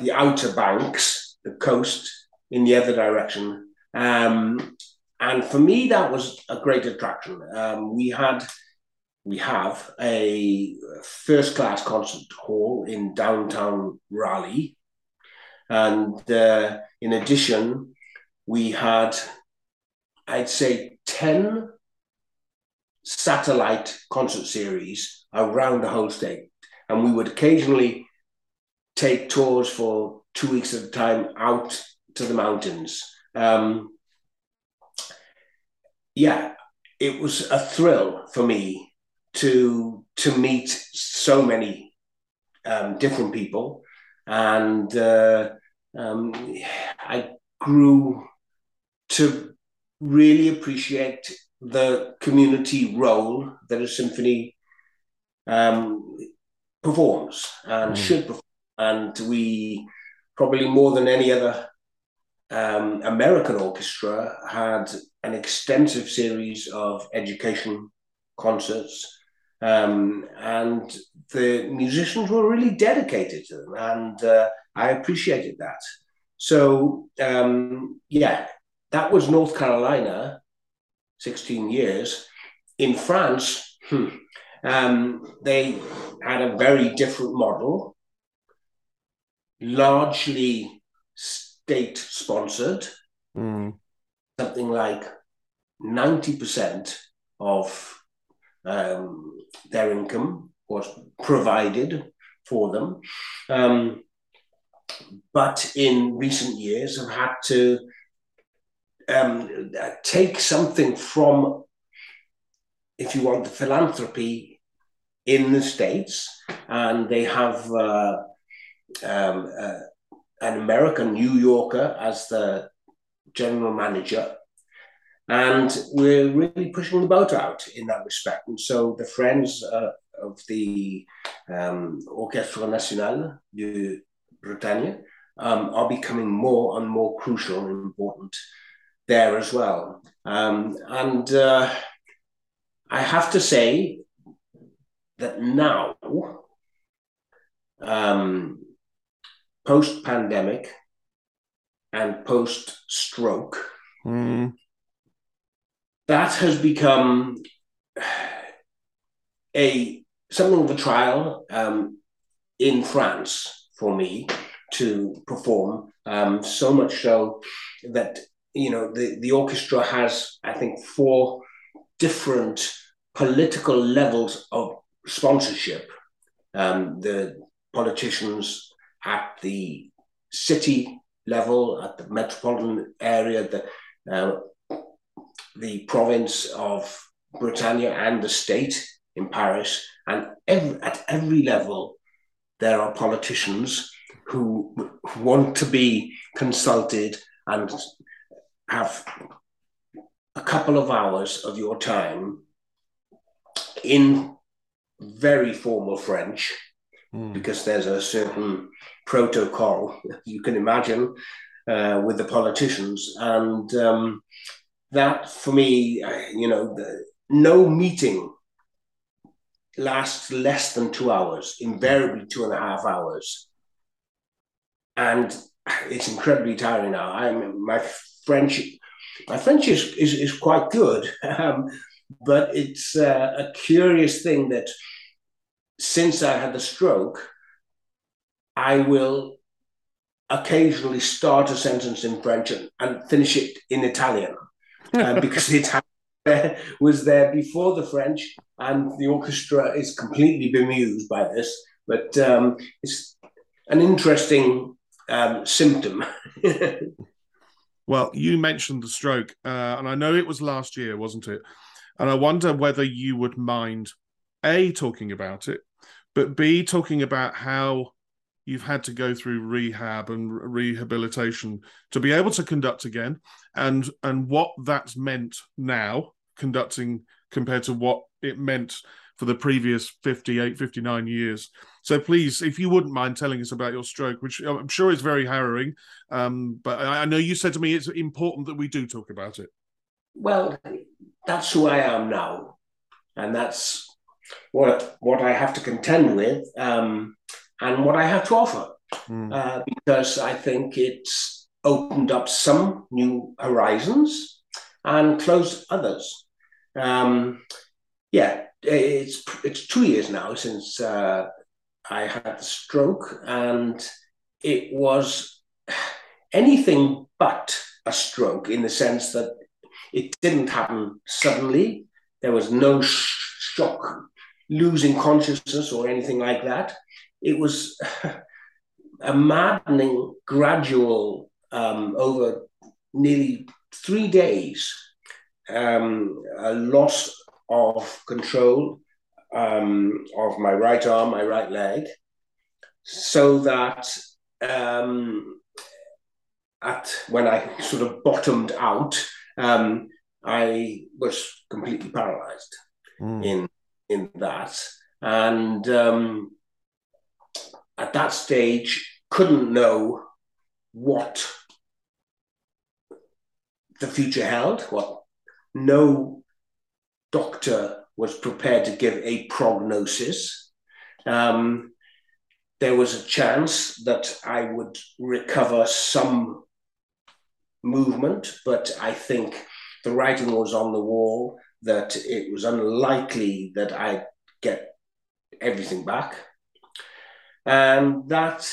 the outer banks, the coast in the other direction. Um, and for me, that was a great attraction. Um, we had, we have a first class concert hall in downtown Raleigh. And uh, in addition, we had, I'd say, 10 satellite concert series around the whole state. And we would occasionally take tours for two weeks at a time out to the mountains. Um, yeah, it was a thrill for me to to meet so many um, different people, and uh, um, I grew to really appreciate the community role that a symphony um, performs and mm. should perform and we probably more than any other um, American orchestra had an extensive series of education concerts, um, and the musicians were really dedicated to them, and uh, I appreciated that. So um, yeah, that was North Carolina, sixteen years. In France, hmm, um, they had a very different model largely state sponsored. Mm. Something like 90% of um, their income was provided for them. Um, but in recent years have had to um, take something from, if you want, the philanthropy in the States, and they have uh, um, uh, an American New Yorker as the general manager. And we're really pushing the boat out in that respect. And so the friends uh, of the um, Orchestre National de Bretagne um, are becoming more and more crucial and important there as well. Um, and uh, I have to say that now, um, post pandemic and post stroke, mm. that has become a something of a trial um, in France for me to perform. Um, so much so that you know the, the orchestra has, I think, four different political levels of sponsorship. Um, the politicians at the city level, at the metropolitan area, the uh, the province of Britannia and the state in Paris, and every, at every level, there are politicians who want to be consulted and have a couple of hours of your time in very formal French mm. because there's a certain protocol, you can imagine, uh, with the politicians. And um, that, for me, you know, the, no meeting lasts less than two hours, invariably two and a half hours. And it's incredibly tiring now. I'm my French, my French is, is, is quite good, um, but it's uh, a curious thing that since I had the stroke, I will occasionally start a sentence in French and, and finish it in Italian uh, because the Italian was there before the French, and the orchestra is completely bemused by this. But um, it's an interesting um, symptom. well, you mentioned the stroke, uh, and I know it was last year, wasn't it? And I wonder whether you would mind a talking about it, but b talking about how you've had to go through rehab and rehabilitation to be able to conduct again and and what that's meant now conducting compared to what it meant for the previous 58 59 years. So please if you wouldn't mind telling us about your stroke which i'm sure is very harrowing um, but I, I know you said to me it's important that we do talk about it. Well that's who i am now and that's what what i have to contend with um, and what I have to offer. Mm. Uh, because I think it's opened up some new horizons and closed others. Um, yeah, it's it's two years now since uh, I had the stroke, and it was anything but a stroke in the sense that it didn't happen suddenly. There was no shock, losing consciousness, or anything like that it was a maddening, gradual, um, over nearly three days, um, a loss of control um, of my right arm, my right leg, so that um, at when I sort of bottomed out, um, I was completely paralyzed mm. in in that, and um, at that stage couldn't know what the future held, what no doctor was prepared to give a prognosis. Um, there was a chance that I would recover some movement, but I think the writing was on the wall that it was unlikely that I'd get everything back. And that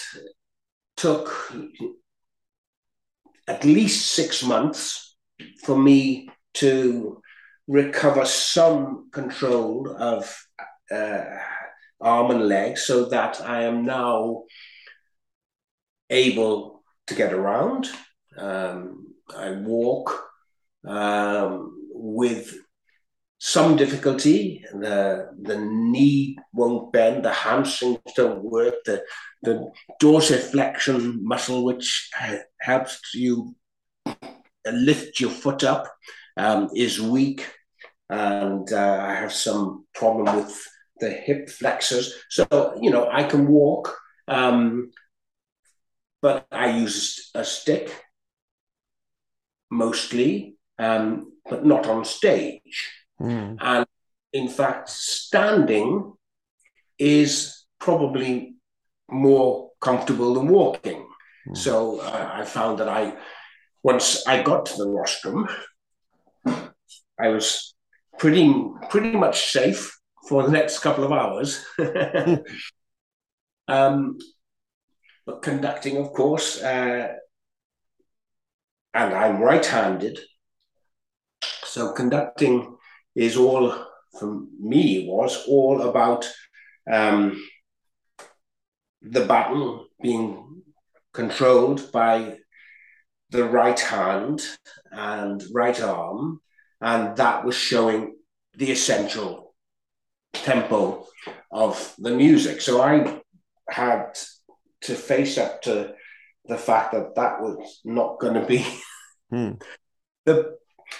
took at least six months for me to recover some control of uh, arm and leg so that I am now able to get around. Um, I walk um, with some difficulty. The the knee won't bend, the hamstrings don't work, the the dorsiflexion muscle, which helps you lift your foot up, um, is weak, and uh, I have some problem with the hip flexors. So you know I can walk, um, but I use a stick mostly, um, but not on stage. Mm. And in fact, standing is probably more comfortable than walking. Mm. So uh, I found that I, once I got to the rostrum, I was pretty pretty much safe for the next couple of hours. um, but conducting, of course, uh, and I'm right-handed, so conducting is all for me was all about um, the baton being controlled by the right hand and right arm, and that was showing the essential tempo of the music. So I had to face up to the fact that that was not going to be hmm. the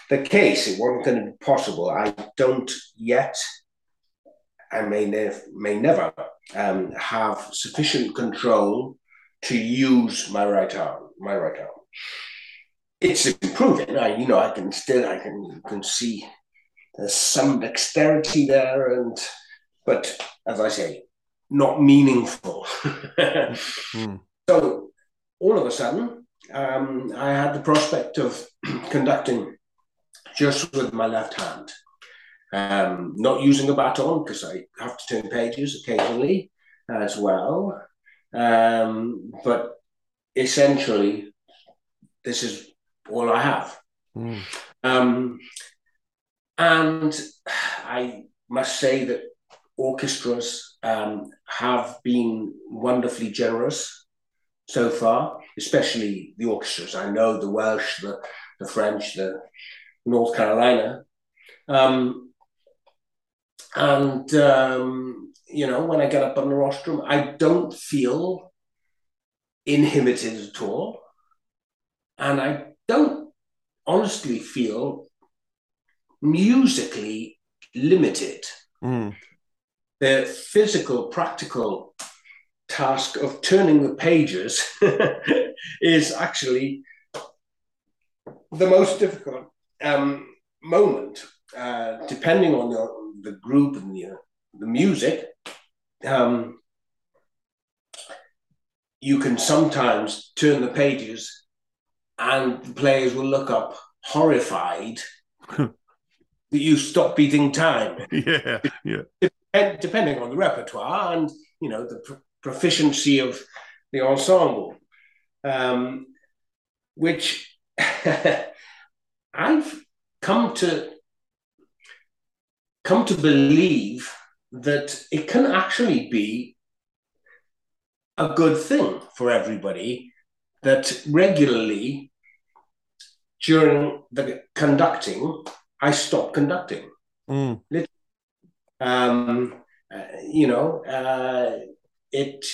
the case. It wasn't going to be possible. I don't yet, I may, ne- may never um, have sufficient control to use my right arm. My right arm. It's improving. I, you know, I can still, I can, can see there's some dexterity there, and but as I say, not meaningful. mm. So all of a sudden, um, I had the prospect of conducting just with my left hand, um, not using a baton because I have to turn pages occasionally as well. Um, but essentially, this is all I have. Mm. Um, and I must say that orchestras um, have been wonderfully generous so far, especially the orchestras. I know the Welsh, the, the French, the North Carolina. Um, and, um, you know, when I get up on the rostrum, I don't feel inhibited at all. And I don't honestly feel musically limited. Mm. The physical, practical task of turning the pages is actually the most difficult um, moment, uh, depending on the, the group and the, the music. Um, you can sometimes turn the pages and the players will look up horrified that you stop beating time. Yeah, yeah. depending on the repertoire and you know the proficiency of the ensemble, um, which I've come to come to believe that it can actually be a good thing for everybody that regularly during the conducting, I stop conducting. Mm. Um, uh, you know, uh, it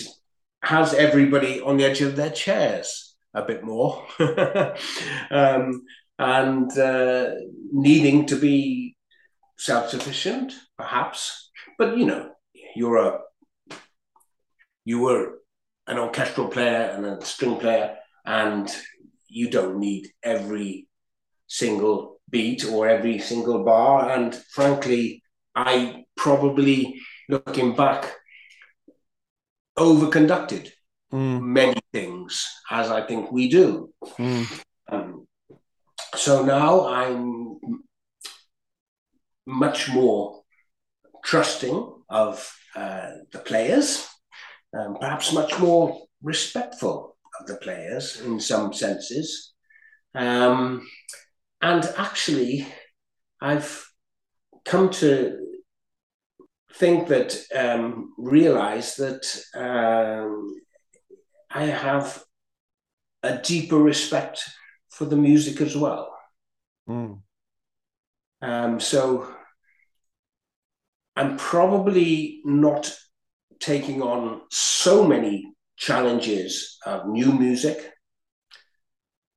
has everybody on the edge of their chairs a bit more um, and uh, needing to be self sufficient, perhaps. But you know, you're a you were an orchestral player and a string player, and you don't need every single beat or every single bar. And frankly, I probably, looking back, overconducted mm. many things, as I think we do. Mm. So now I'm much more trusting of uh, the players um, perhaps much more respectful of the players in some senses. Um, and actually, I've come to think that, um, realize that um, I have a deeper respect for the music as well. Mm. Um, so I'm probably not taking on so many challenges of new music.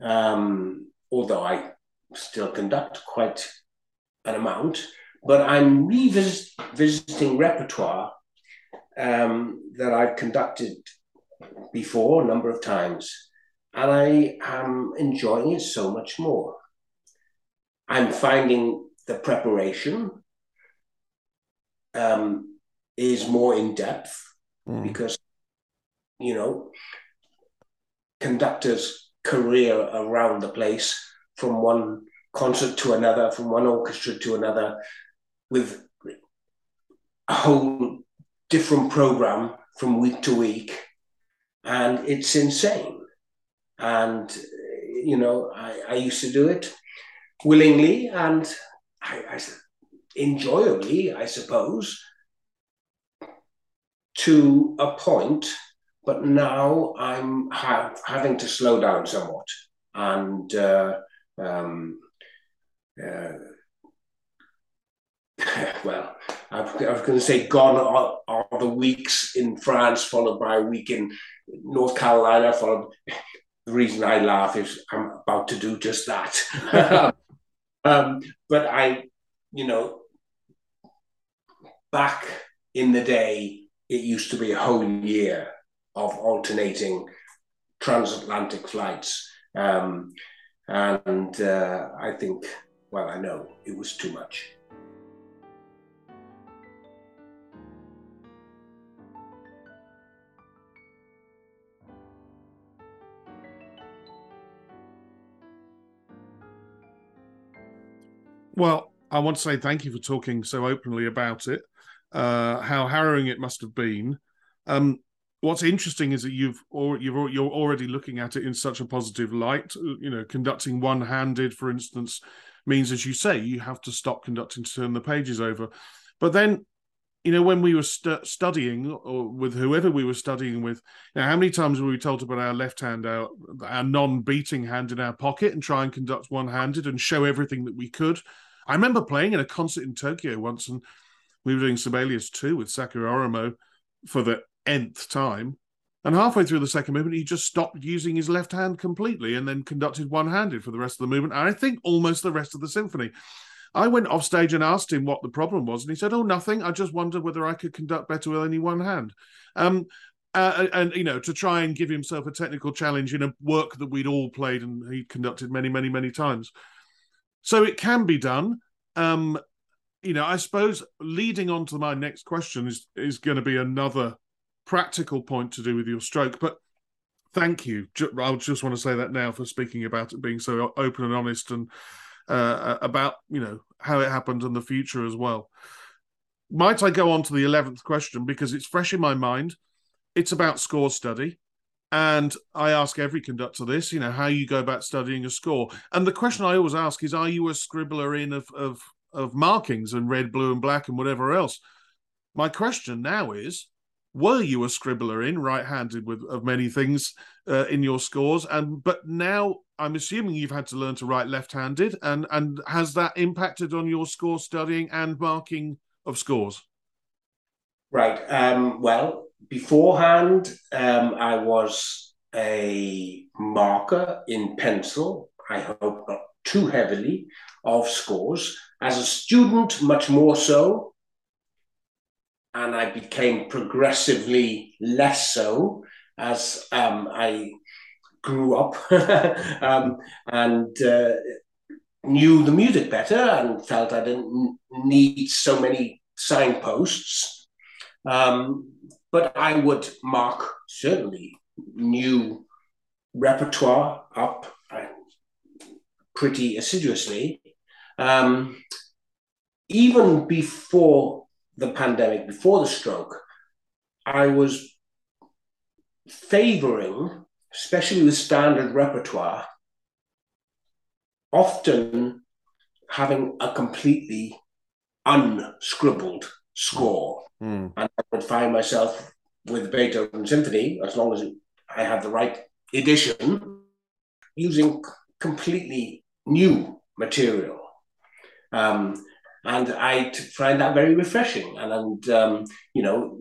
Um, although I still conduct quite an amount, but I'm revisiting repertoire um, that I've conducted before a number of times, and I am enjoying it so much more. I'm finding the preparation um, is more in depth mm. because you know conductors career around the place from one concert to another from one orchestra to another with a whole different program from week to week and it's insane and you know i, I used to do it willingly and I, I enjoyably i suppose to a point, but now I'm ha- having to slow down somewhat. And uh, um, uh, well, I was going to say gone are, are, the weeks in France, followed by a week in North Carolina. Followed. The reason I laugh is I'm about to do just that. um, but I, you know, back in the day, it used to be a whole year of alternating transatlantic flights. Um, and uh, I think, well, I know it was too much. Well, I want to say thank you for talking so openly about it. Uh, how harrowing it must have been. Um, what's interesting is that you've or you've you're already looking at it in such a positive light. You know, conducting one-handed, for instance, means, as you say, you have to stop conducting to turn the pages over. But then, you know, when we were st- studying or with whoever we were studying with, you know, how many times were we told to put our left hand out, our non-beating hand in our pocket, and try and conduct one-handed and show everything that we could? I remember playing in a concert in Tokyo once, and we were doing Sibelius 2 with Sakari Oramo for the nth time. And halfway through the second movement, he just stopped using his left hand completely and then conducted one handed for the rest of the movement. And I think almost the rest of the symphony. I went off stage and asked him what the problem was, and he said, "Oh, nothing. I just wondered whether I could conduct better with only one hand." Um, uh, and you know, to try and give himself a technical challenge in a work that we'd all played and he conducted many, many, many times. So it can be done. Um, you know, I suppose leading on to my next question is is going to be another practical point to do with your stroke, but thank you. I just want to say that now for speaking about it being so open and honest and uh, about you know how it happened and the future as well. Might I go on to the eleventh question because it's fresh in my mind? It's about score study. And I ask every conductor this, you know, how you go about studying a score. And the question I always ask is, are you a scribbler in of, of, of markings and red, blue, and black and whatever else? My question now is, were you a scribbler in right-handed with of many things uh, in your scores and but now i'm assuming you've had to learn to write left-handed and and has that impacted on your score studying and marking of scores right um, well beforehand um, i was a marker in pencil i hope not too heavily of scores as a student much more so and I became progressively less so as um, I grew up um, and uh, knew the music better and felt I didn't need so many signposts. Um, but I would mark certainly new repertoire up pretty assiduously. Um, even before the pandemic, before the stroke, I was favoring, especially with standard repertoire, often having a completely unscribbled score. Mm. And I would find myself with Beethoven Symphony, as long as I had the right edition, using completely new material. Um, and I find that very refreshing. And, and um, you know,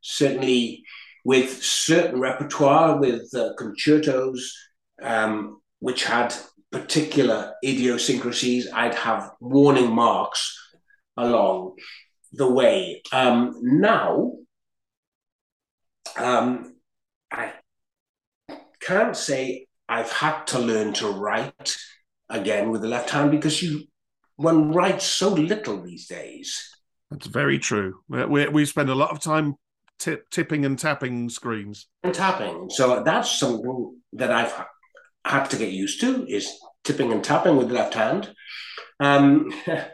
certainly with certain repertoire, with uh, concertos, um, which had particular idiosyncrasies, I'd have warning marks along the way. Um, now, um, I can't say I've had to learn to write again with the left hand because you one writes so little these days. That's very true. We, we spend a lot of time tip, tipping and tapping screens. And tapping. So that's something that I've had to get used to is tipping and tapping with the left hand. Um,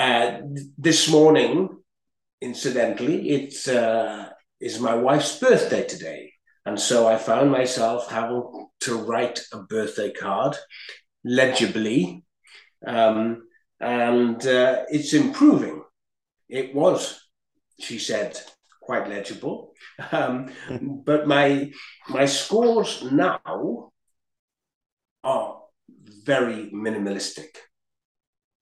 uh, this morning, incidentally, it's uh, is my wife's birthday today. And so I found myself having to write a birthday card legibly um, and uh, it's improving. It was, she said, quite legible. Um, but my my scores now are very minimalistic.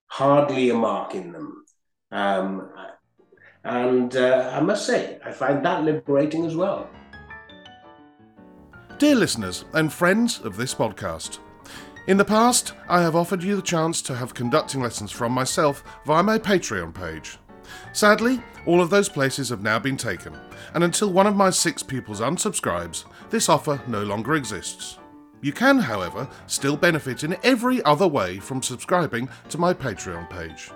Hardly a mark in them. Um, and uh, I must say, I find that liberating as well. Dear listeners and friends of this podcast, in the past, I have offered you the chance to have conducting lessons from myself via my Patreon page. Sadly, all of those places have now been taken, and until one of my six pupils unsubscribes, this offer no longer exists. You can, however, still benefit in every other way from subscribing to my Patreon page.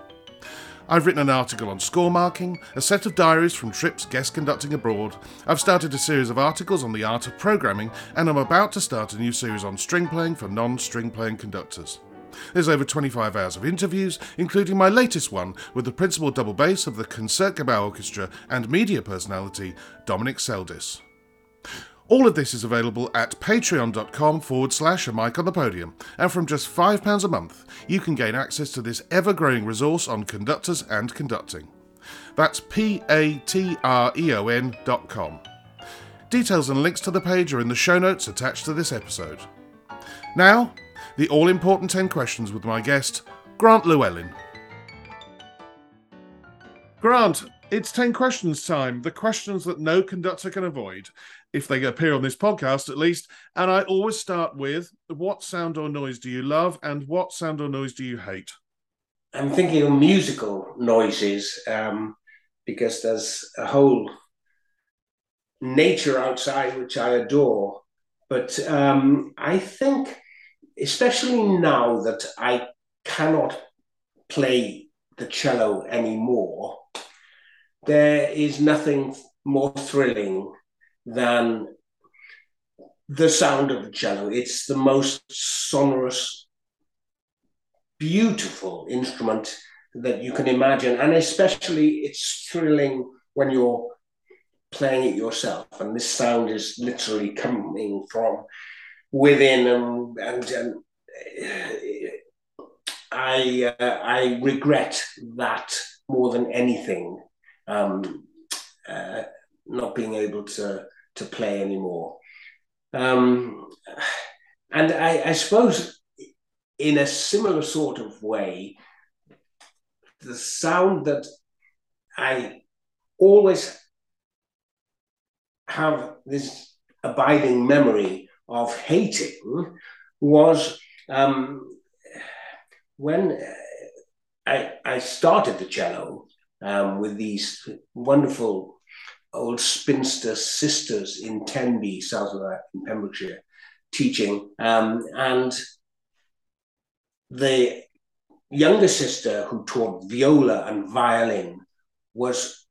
I've written an article on score marking, a set of diaries from trips guest conducting abroad. I've started a series of articles on the art of programming, and I'm about to start a new series on string playing for non string playing conductors. There's over 25 hours of interviews, including my latest one with the principal double bass of the Concertgebouw Orchestra and media personality Dominic Seldis. All of this is available at patreon.com forward slash a mic on the podium, and from just £5 a month, you can gain access to this ever growing resource on conductors and conducting. That's P A T R E O N dot com. Details and links to the page are in the show notes attached to this episode. Now, the all important 10 questions with my guest, Grant Llewellyn. Grant, it's 10 questions time, the questions that no conductor can avoid, if they appear on this podcast at least. And I always start with what sound or noise do you love and what sound or noise do you hate? I'm thinking of musical noises um, because there's a whole nature outside which I adore. But um, I think, especially now that I cannot play the cello anymore, there is nothing more thrilling than the sound of the cello. It's the most sonorous, beautiful instrument that you can imagine. And especially it's thrilling when you're playing it yourself. And this sound is literally coming from within and, and, and I, uh, I regret that more than anything. Um, uh, not being able to to play anymore. Um, and I, I suppose in a similar sort of way, the sound that I always have this abiding memory of hating was um, when I, I started the cello um, with these wonderful old spinster sisters in Tenby, south of that, in Pembrokeshire, teaching. Um, and the younger sister who taught viola and violin was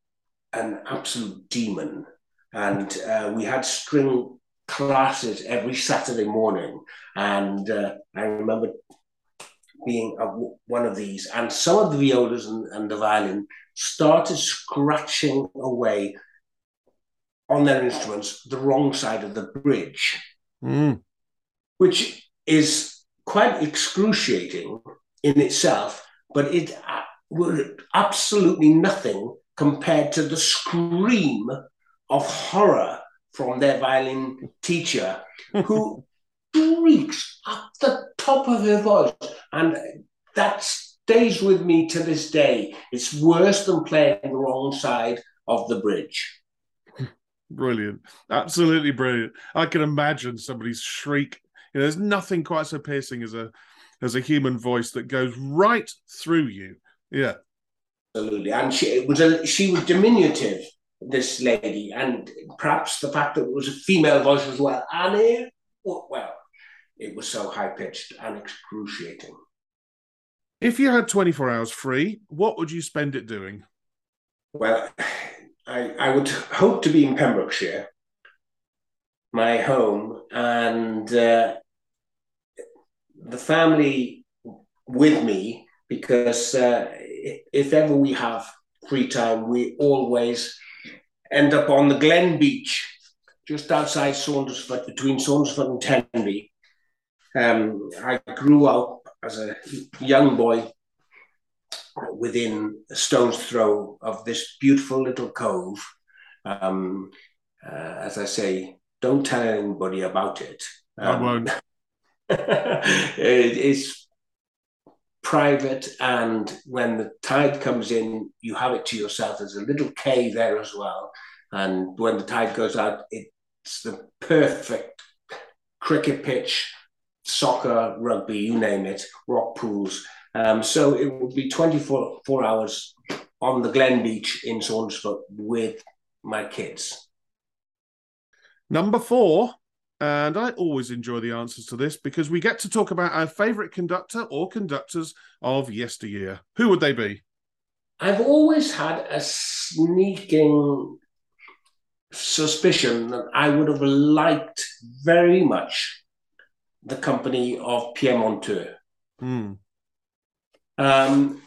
an absolute demon. And uh, we had string classes every Saturday morning. And uh, I remember being one of these. And some of the violas and, and the violin started scratching away on their instruments the wrong side of the bridge, mm. which is quite excruciating in itself, but it uh, was absolutely nothing compared to the scream of horror from their violin teacher, who shrieks up the top of her voice. And that stays with me to this day. It's worse than playing the wrong side of the bridge. Brilliant. Absolutely brilliant. I can imagine somebody's shriek. You know, there's nothing quite so piercing as a as a human voice that goes right through you. Yeah. Absolutely. And she it was a she was diminutive, this lady, and perhaps the fact that it was a female voice as well. And it, oh, well, it was so high pitched and excruciating. If you had 24 hours free, what would you spend it doing? Well, I, I would hope to be in Pembrokeshire, my home, and uh, the family with me because uh, if ever we have free time, we always end up on the Glen Beach, just outside Saundersfoot, between Saundersfoot and Tenby. Um, I grew up as a young boy within a stone's throw of this beautiful little cove. Um, uh, as I say, don't tell anybody about it. Um, I won't. it is private, and when the tide comes in, you have it to yourself. There's a little cave there as well, and when the tide goes out, it's the perfect cricket pitch, soccer, rugby, you name it, rock pools. Um, so it would be 24 four hours on the Glen Beach in Saundersfoot with my kids. Number four, and I always enjoy the answers to this because we get to talk about our favourite conductor or conductors of yesteryear. Who would they be? I've always had a sneaking suspicion that I would have liked very much the company of Pierre Monteux. Mm. Um,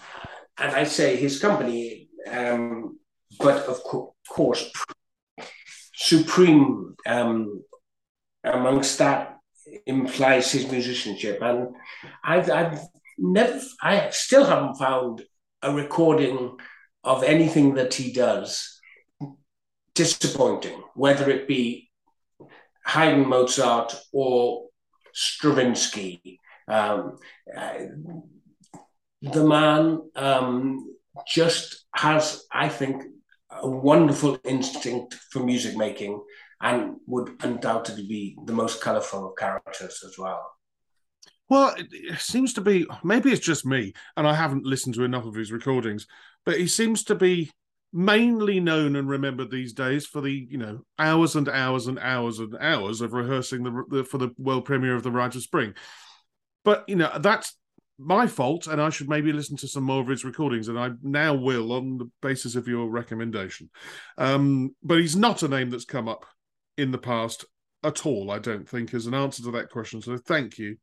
and I say his company, um, but of co- course, supreme um, amongst that implies his musicianship. And I've, I've never, I still haven't found a recording of anything that he does disappointing, whether it be Haydn, Mozart, or Stravinsky. Um, the man um, just has, I think, a wonderful instinct for music making and would undoubtedly be the most colourful of characters as well. Well, it seems to be maybe it's just me, and I haven't listened to enough of his recordings, but he seems to be mainly known and remembered these days for the you know hours and hours and hours and hours of rehearsing the, the for the world premiere of the Rite of Spring. But you know that's my fault, and I should maybe listen to some more of his recordings, and I now will on the basis of your recommendation. Um, but he's not a name that's come up in the past at all, I don't think, as an answer to that question. So thank you.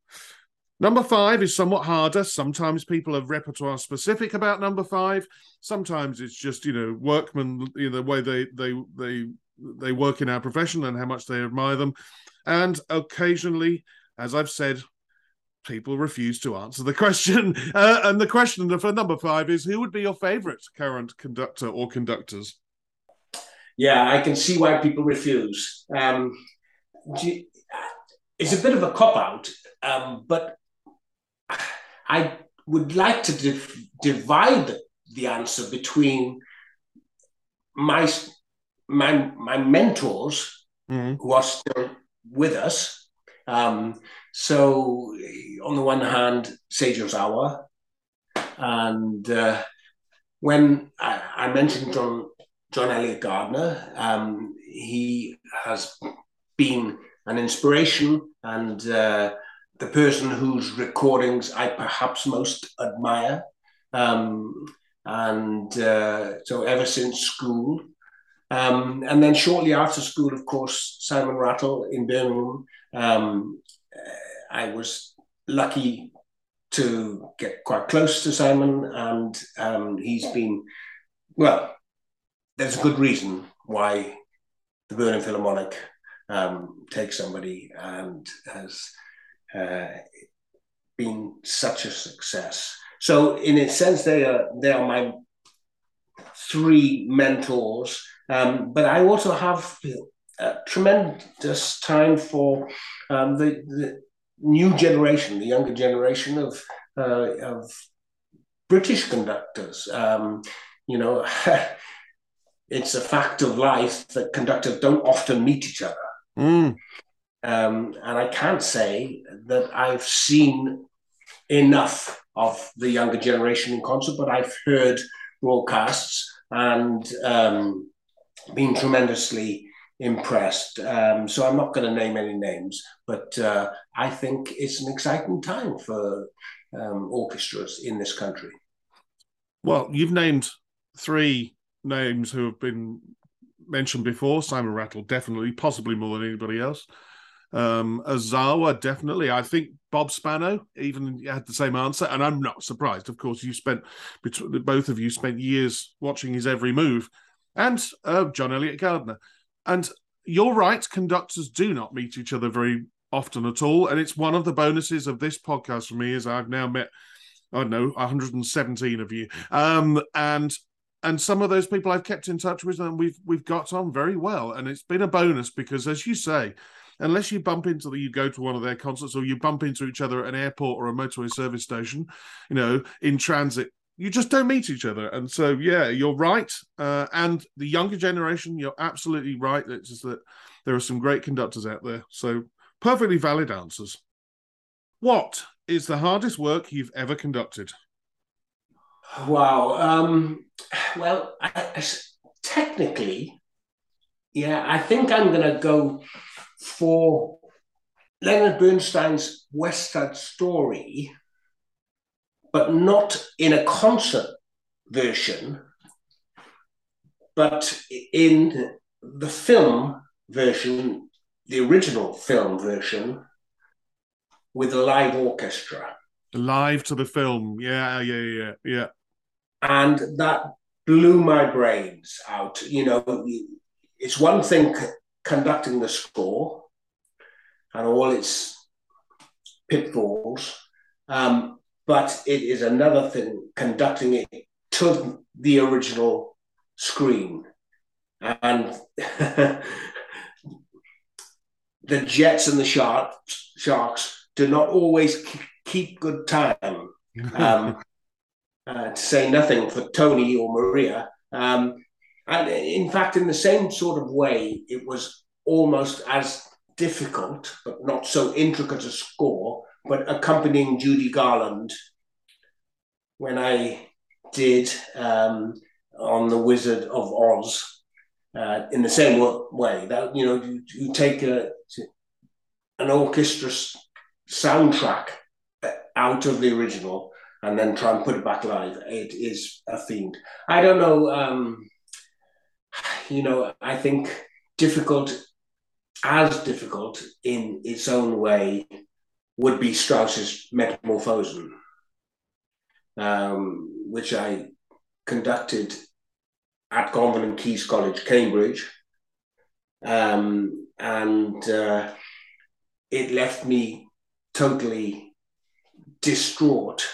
Number five is somewhat harder. Sometimes people are repertoire specific about number five. Sometimes it's just you know workmen, you know, the way they they they they work in our profession and how much they admire them. And occasionally, as I've said, people refuse to answer the question. Uh, and the question for number five is who would be your favorite current conductor or conductors? Yeah, I can see why people refuse. Um, it's a bit of a cop out, um, but I would like to div- divide the answer between my my my mentors mm-hmm. who are still with us. Um, so on the one hand, Seiji Ozawa, and uh, when I, I, mentioned John John Eliot Gardiner, um, he has been an inspiration and uh, the person whose recordings I perhaps most admire. Um, and uh, so ever since school. Um, and then shortly after school, of course, Simon Rattle in Birmingham. Um, I was lucky to get quite close to Simon, and um, he's been, well, there's a good reason why the Berlin Philharmonic um, takes somebody and has uh, been such a success. So, in a sense, they are they are my three mentors. Um, but I also have a tremendous time for um, the, the new generation, the younger generation of uh, of British conductors. Um, you know, it's a fact of life that conductors don't often meet each other. Mm. Um, and I can't say that I've seen enough of the younger generation in concert, but I've heard broadcasts and um, been tremendously impressed. Um, so I'm not going to name any names, but uh, I think it's an exciting time for um, orchestras in this country. Well, you've named three names who have been mentioned before. Simon Rattle, definitely, possibly more than anybody else. Um, Ozawa, definitely. I think Bob Spano even had the same answer, and I'm not surprised. Of course, you spent both of you spent years watching his every move, and uh, John Eliot Gardiner. And you're right, conductors do not meet each other very often at all, and it's one of the bonuses of this podcast for me is I've now met I don't know 117 of you, um, and and some of those people I've kept in touch with, and we've we've got on very well, and it's been a bonus because, as you say, unless you bump into the, you go to one of their concerts or you bump into each other at an airport or a motorway service station, you know, in transit, you just don't meet each other. And so, yeah, you're right. Uh, and the younger generation, you're absolutely right. It's just that there are some great conductors out there. So, perfectly valid answers. What is the hardest work you've ever conducted? Wow. Um, well, I, I, technically, yeah, I think I'm going to go for Leonard Bernstein's West Side Story, but not in a concert version, but in the film version, the original film version, with a live orchestra. Live to the film. Yeah, yeah, yeah, yeah. And that blew my brains out. You know, it's one thing conducting the score and all its pitfalls, um, but it is another thing conducting it to the original screen. And the Jets and the Sharks, Sharks do not always keep good time. Um, uh, to say nothing for Tony or Maria. Um, and in fact, in the same sort of way, it was almost as difficult, but not so intricate a score, but accompanying Judy Garland when I did um, on The Wizard of Oz uh, in the same way. That you know, you, you take a, an orchestra soundtrack out of the original and then try and put it back live. It is a fiend. I don't know. Um, you know, I think difficult, as difficult in its own way, would be Strauss's Metamorphosen, um, which I conducted at Gonville and Caius College, Cambridge. Um, and uh, it left me totally distraught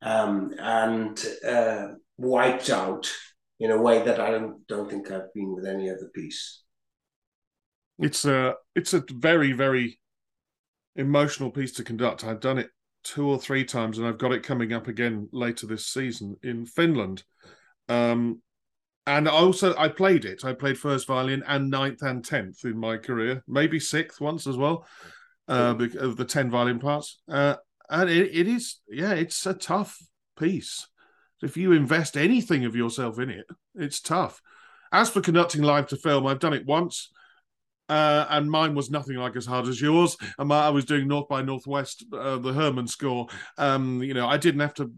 um, and uh, wiped out in a way that I don't, don't think I've been with any other piece. It's a it's a very very emotional piece to conduct. I've done it two or three times, and I've got it coming up again later this season in Finland. Um, and also I played it. I played first violin and ninth and tenth in my career, maybe sixth once as well, uh, of the ten violin parts. Uh, and it, it is yeah it's a tough piece if you invest anything of yourself in it it's tough as for conducting live to film i've done it once uh, and mine was nothing like as hard as yours. And I was doing North by Northwest, uh, the Herrmann score. Um, you know, I didn't have to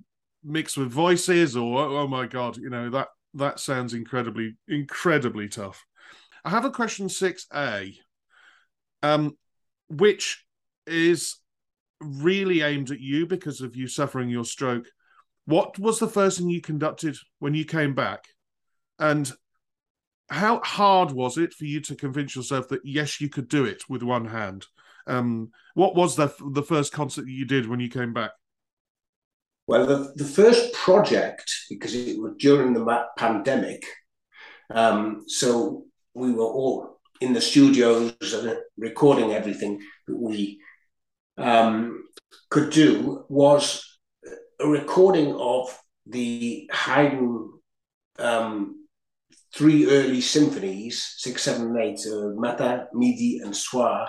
mix with voices, or oh my god, you know that that sounds incredibly, incredibly tough. I have a question six A, um, which is really aimed at you because of you suffering your stroke. What was the first thing you conducted when you came back? And how hard was it for you to convince yourself that yes, you could do it with one hand? Um, what was the the first concert you did when you came back? Well, the, the first project, because it was during the pandemic, um, so we were all in the studios and recording everything. That we um, could do was a recording of the Haydn um, three early symphonies, six, seven, eight, uh, Matin, Midi, and Soir,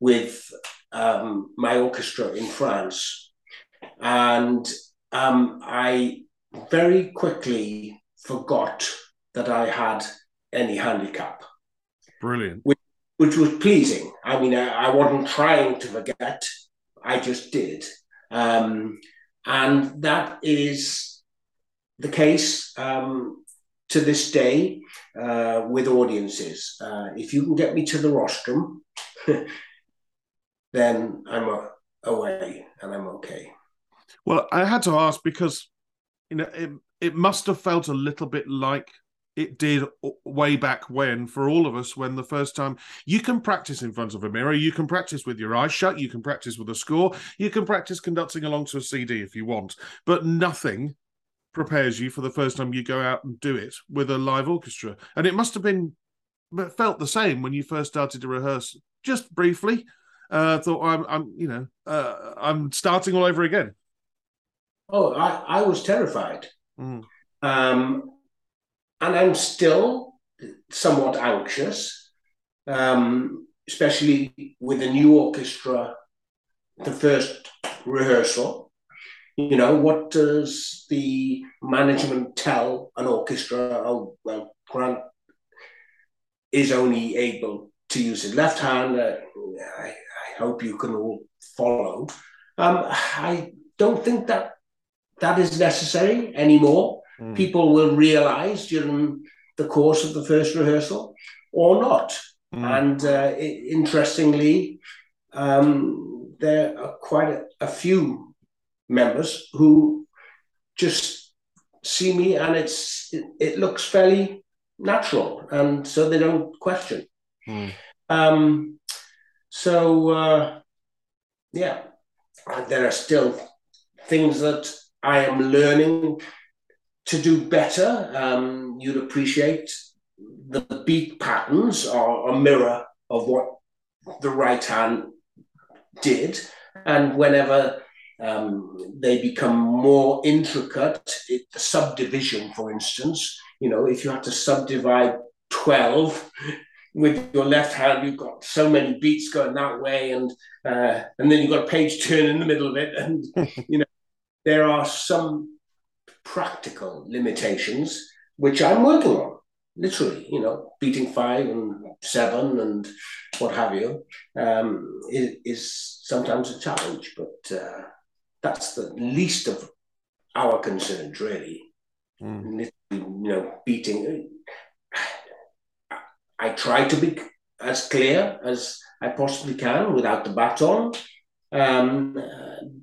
with um, my orchestra in France. And um, I very quickly forgot that I had any handicap. Brilliant. Which which was pleasing. I mean, I, I wasn't trying to forget, I just did. Um, and that is the case um, to this day uh, with audiences. Uh, if you can get me to the rostrum, then I'm uh, away and I'm okay. Well, I had to ask because you know it, it must have felt a little bit like it did way back when for all of us when the first time you can practice in front of a mirror you can practice with your eyes shut you can practice with a score you can practice conducting along to a cd if you want but nothing prepares you for the first time you go out and do it with a live orchestra and it must have been felt the same when you first started to rehearse just briefly uh thought i'm i'm you know uh, i'm starting all over again oh i i was terrified mm. um and I'm still somewhat anxious, um, especially with a new orchestra, the first rehearsal. You know, what does the management tell an orchestra? Oh, well, Grant is only able to use his left hand. Uh, I, I, hope you can all follow. Um, I don't think that that is necessary anymore mm. people will realize during the course of the first rehearsal or not. Mm. And uh, it, interestingly, um, there are quite a, a, few members who just see me and it's it, it looks fairly natural, and so they don't question. Mm. Um, so uh, yeah, there are still things that I am learning to do better. Um, you'd appreciate the beat patterns are a mirror of what the right hand did, and whenever um, they become more intricate, it, the subdivision, for instance, you know, if you had to subdivide 12 with your left hand, you've got so many beats going that way, and uh, and then you've got a page turn in the middle of it, and you know, there are some practical limitations which I'm working on. Literally, you know, beating five and seven and what have you um, is, is, sometimes a challenge, but uh, that's the least of our concerns, really. Mm. You know, beating. I try to be as clear as I possibly can without the baton, um,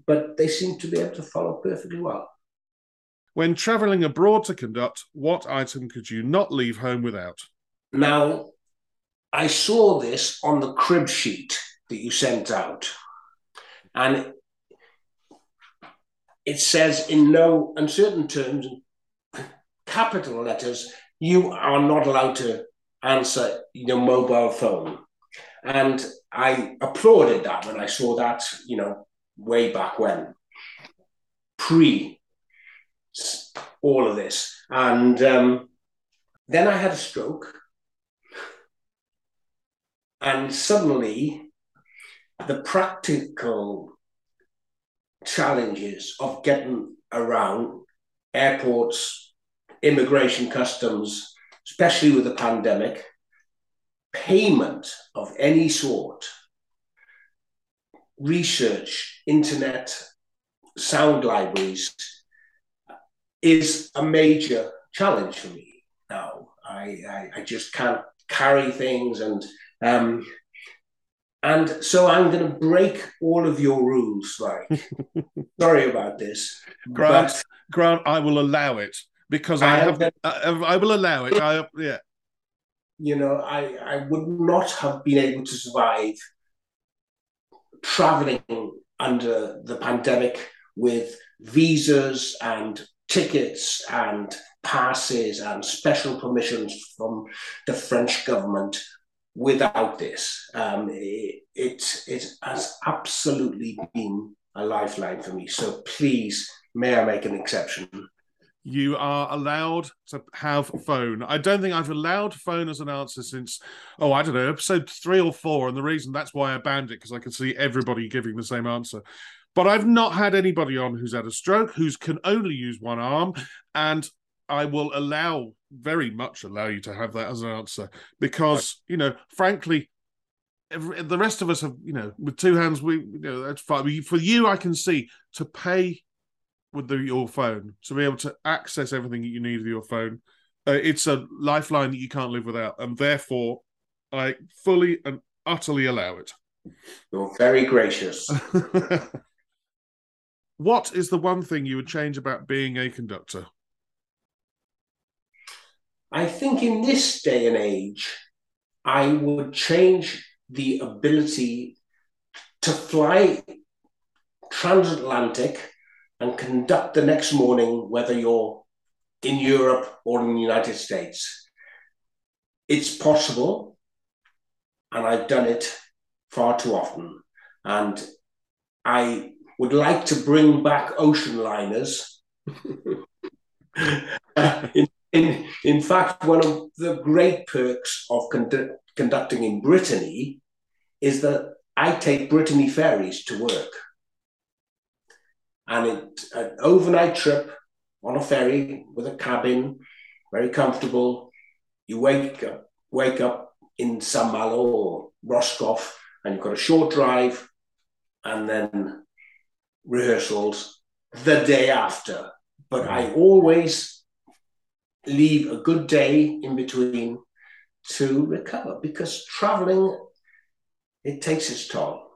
but they seem to be able to follow perfectly well. When travelling abroad to conduct, what item could you not leave home without? Now, I saw this on the crib sheet that you sent out, and it says in no uncertain terms, capital letters, you are not allowed to answer your mobile phone. And I applauded that when I saw that, you know, way back when, pre all of this. And um, then I had a stroke. And suddenly, the practical challenges of getting around airports, immigration customs, especially with the pandemic, payment of any sort, research, internet, sound libraries is a major challenge for me now. I, I, I just can't carry things and um, and so I'm going to break all of your rules. Like, sorry about this, Grant. Grant, I will allow it because I, I have. Gonna, I, I, will allow it. I yeah. You know, I I would not have been able to survive traveling under the pandemic with visas and tickets and passes and special permissions from the French government without this. Um, it, it, it has absolutely been a lifeline for me. So please, may I make an exception? You are allowed to have phone. I don't think I've allowed phone as an answer since, oh, I don't know, episode three or four. And the reason that's why I banned it, because I could see everybody giving the same answer. But I've not had anybody on who's had a stroke, who's can only use one arm, and I will allow very much allow you to have that as an answer because you know, frankly, every, the rest of us have you know with two hands we you know that's fine. For you, I can see to pay with the, your phone to be able to access everything that you need with your phone. Uh, it's a lifeline that you can't live without, and therefore, I fully and utterly allow it. You're very gracious. What is the one thing you would change about being a conductor? I think in this day and age, I would change the ability to fly transatlantic and conduct the next morning, whether you're in Europe or in the United States. It's possible, and I've done it far too often. And I would like to bring back ocean liners. in, in, in, fact, one of the great perks of condu- conducting in Brittany is that I take Brittany ferries to work. And it, an overnight trip on a ferry with a cabin, very comfortable. You wake up, wake up in Saint Malo or Roscoff, and you've got a short drive, and then rehearsals the day after, but I mm. always leave a good day in between to recover because traveling it takes its toll,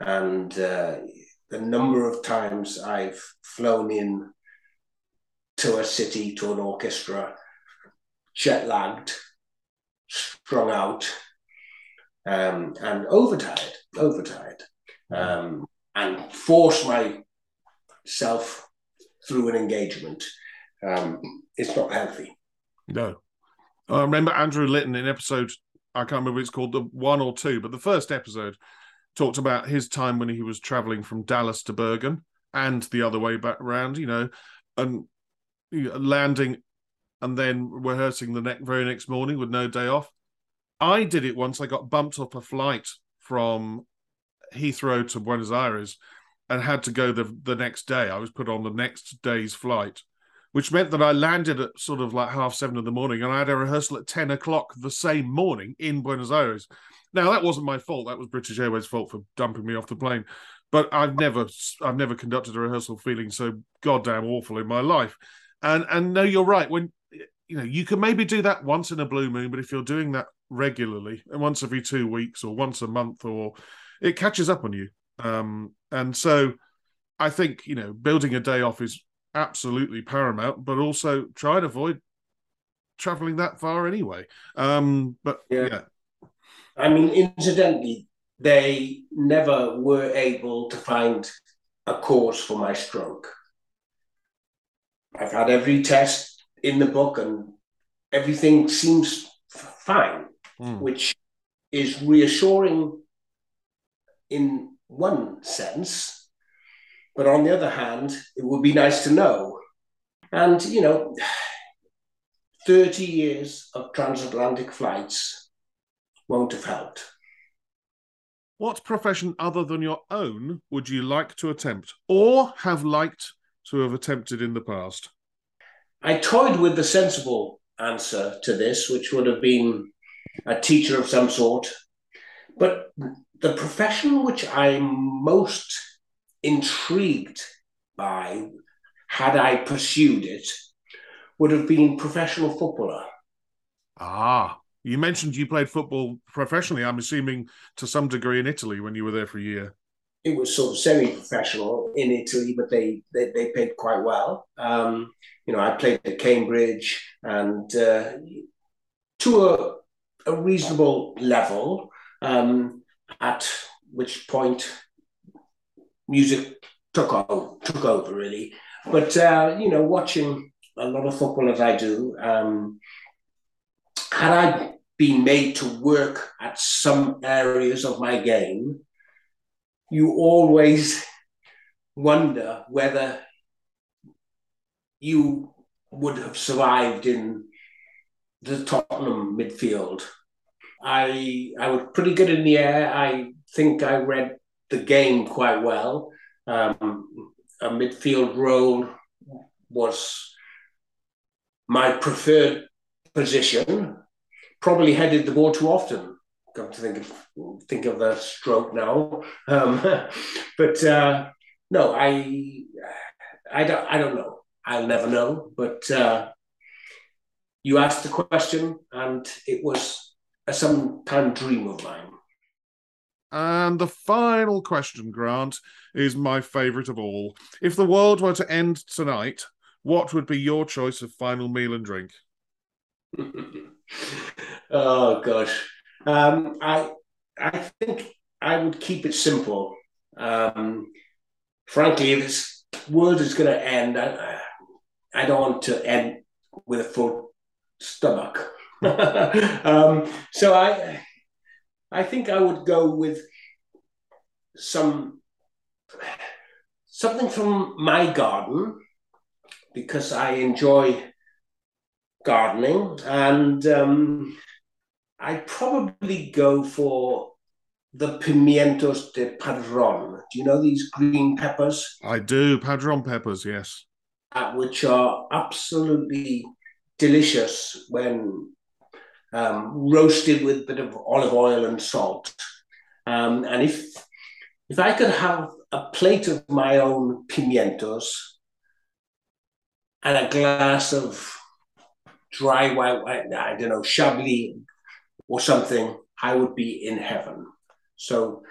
and uh, the number of times I've flown in to a city, to an orchestra, jet lagged, strung out, um, and overtired, overtired, um, and force myself through an engagement. Um, it's not healthy. No. I remember Andrew Litton in episode, I can't remember it's called, the one or two, but the first episode talked about his time when he was traveling from Dallas to Bergen and the other way back around, you know, and landing and then rehearsing the next very next morning with no day off. I did it once. I got bumped off a flight from Heathrow to Buenos Aires and had to go the the next day. I was put on the next day's flight, which meant that I landed at sort of like half seven in the morning and I had a rehearsal at 10 o'clock the same morning in Buenos Aires. Now that wasn't my fault. That was British Airways' fault for dumping me off the plane. But I've never I've never conducted a rehearsal feeling so goddamn awful in my life. And and no, you're right. When you know, you can maybe do that once in a blue moon, but if you're doing that regularly, and once every two weeks or once a month, or it catches up on you. Um, and so I think, you know, building a day off is absolutely paramount, but also try and avoid traveling that far anyway. Um, but yeah. yeah. I mean, incidentally, they never were able to find a cause for my stroke. I've had every test in the book and everything seems fine, mm. which is reassuring in one sense. But on the other hand, it would be nice to know. And, you know, 30 years of transatlantic flights won't have helped. What profession other than your own would you like to attempt or have liked to have attempted in the past? I toyed with the sensible answer to this, which would have been a teacher of some sort. But the profession which I'm most intrigued by, had I pursued it, would have been professional footballer. Ah, you mentioned you played football professionally. I'm assuming to some degree in Italy when you were there for a year. It was sort of semi-professional in Italy, but they they, they paid quite well. Um, you know, I played at Cambridge and uh, to a, a reasonable level. Um, at which point music took over, took over really. But uh, you know, watching a lot of football as I do, um, had I been made to work at some areas of my game, you always wonder whether you would have survived in the Tottenham midfield I I was pretty good in the air. I think I read the game quite well. Um, a midfield role was my preferred position. Probably headed the ball too often. Come to think of think of the stroke now, um, but uh, no, I I don't I don't know. I'll never know. But uh, you asked the question, and it was a sometime dream of mine. And the final question, Grant, is my favourite of all. If the world were to end tonight, what would be your choice of final meal and drink? oh gosh, um, I I think I would keep it simple. Um, frankly, if this world is going to end, I, I don't want to end with a full stomach. um, so I, I think I would go with some something from my garden because I enjoy gardening, and um, I'd probably go for the pimientos de padron. Do you know these green peppers? I do, padron peppers, yes. Uh, which are absolutely delicious when um, roasted with a bit of olive oil and salt. Um, and if if I could have a plate of my own pimientos and a glass of dry white, white I don't know, chablis or something, I would be in heaven. So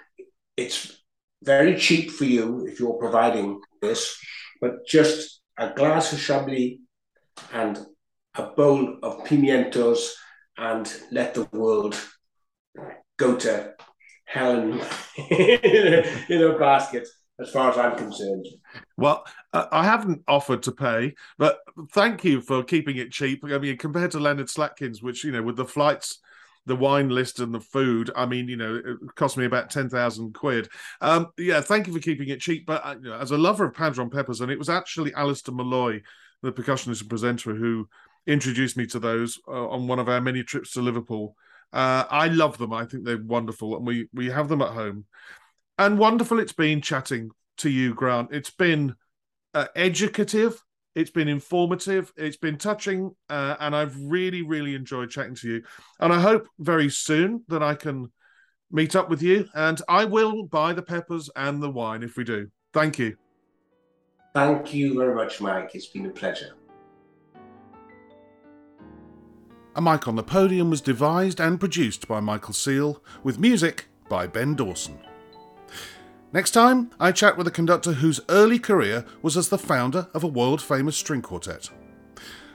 it's very cheap for you if you're providing this, but just a glass of Chablis and a bowl of pimientos and let the world go to hell in, in a basket as far as I'm concerned. Well, I haven't offered to pay, but thank you for keeping it cheap. I mean, compared to Leonard Slatkin's, which, you know, with the flights, the wine list and the food, I mean, you know, it cost me about 10,000 quid. Um, yeah, thank you for keeping it cheap. But uh, as a lover of Padron Peppers, and it was actually Alasdair Malloy, the percussionist and presenter, who introduced me to those uh, on one of our many trips to Liverpool. Uh, I love them. I think they're wonderful, and we we have them at home. And wonderful it's been chatting to you, Grant. It's been uh, educative. It's been informative. It's been touching, uh, and I've really, really enjoyed chatting to you. And I hope very soon that I can meet up with you, and I will buy the peppers and the wine if we do. Thank you. Thank you very much, Mike. It's been a pleasure. A Mic on the Podium was devised and produced by Michael Seal, with music by Ben Dawson. Next time, I chat with a conductor whose early career was as the founder of a world famous string quartet.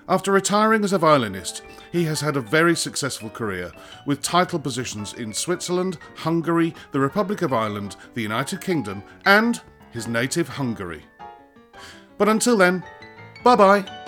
After retiring as a violinist, he has had a very successful career, with title positions in Switzerland, Hungary, the Republic of Ireland, the United Kingdom, and his native Hungary. But until then, bye bye.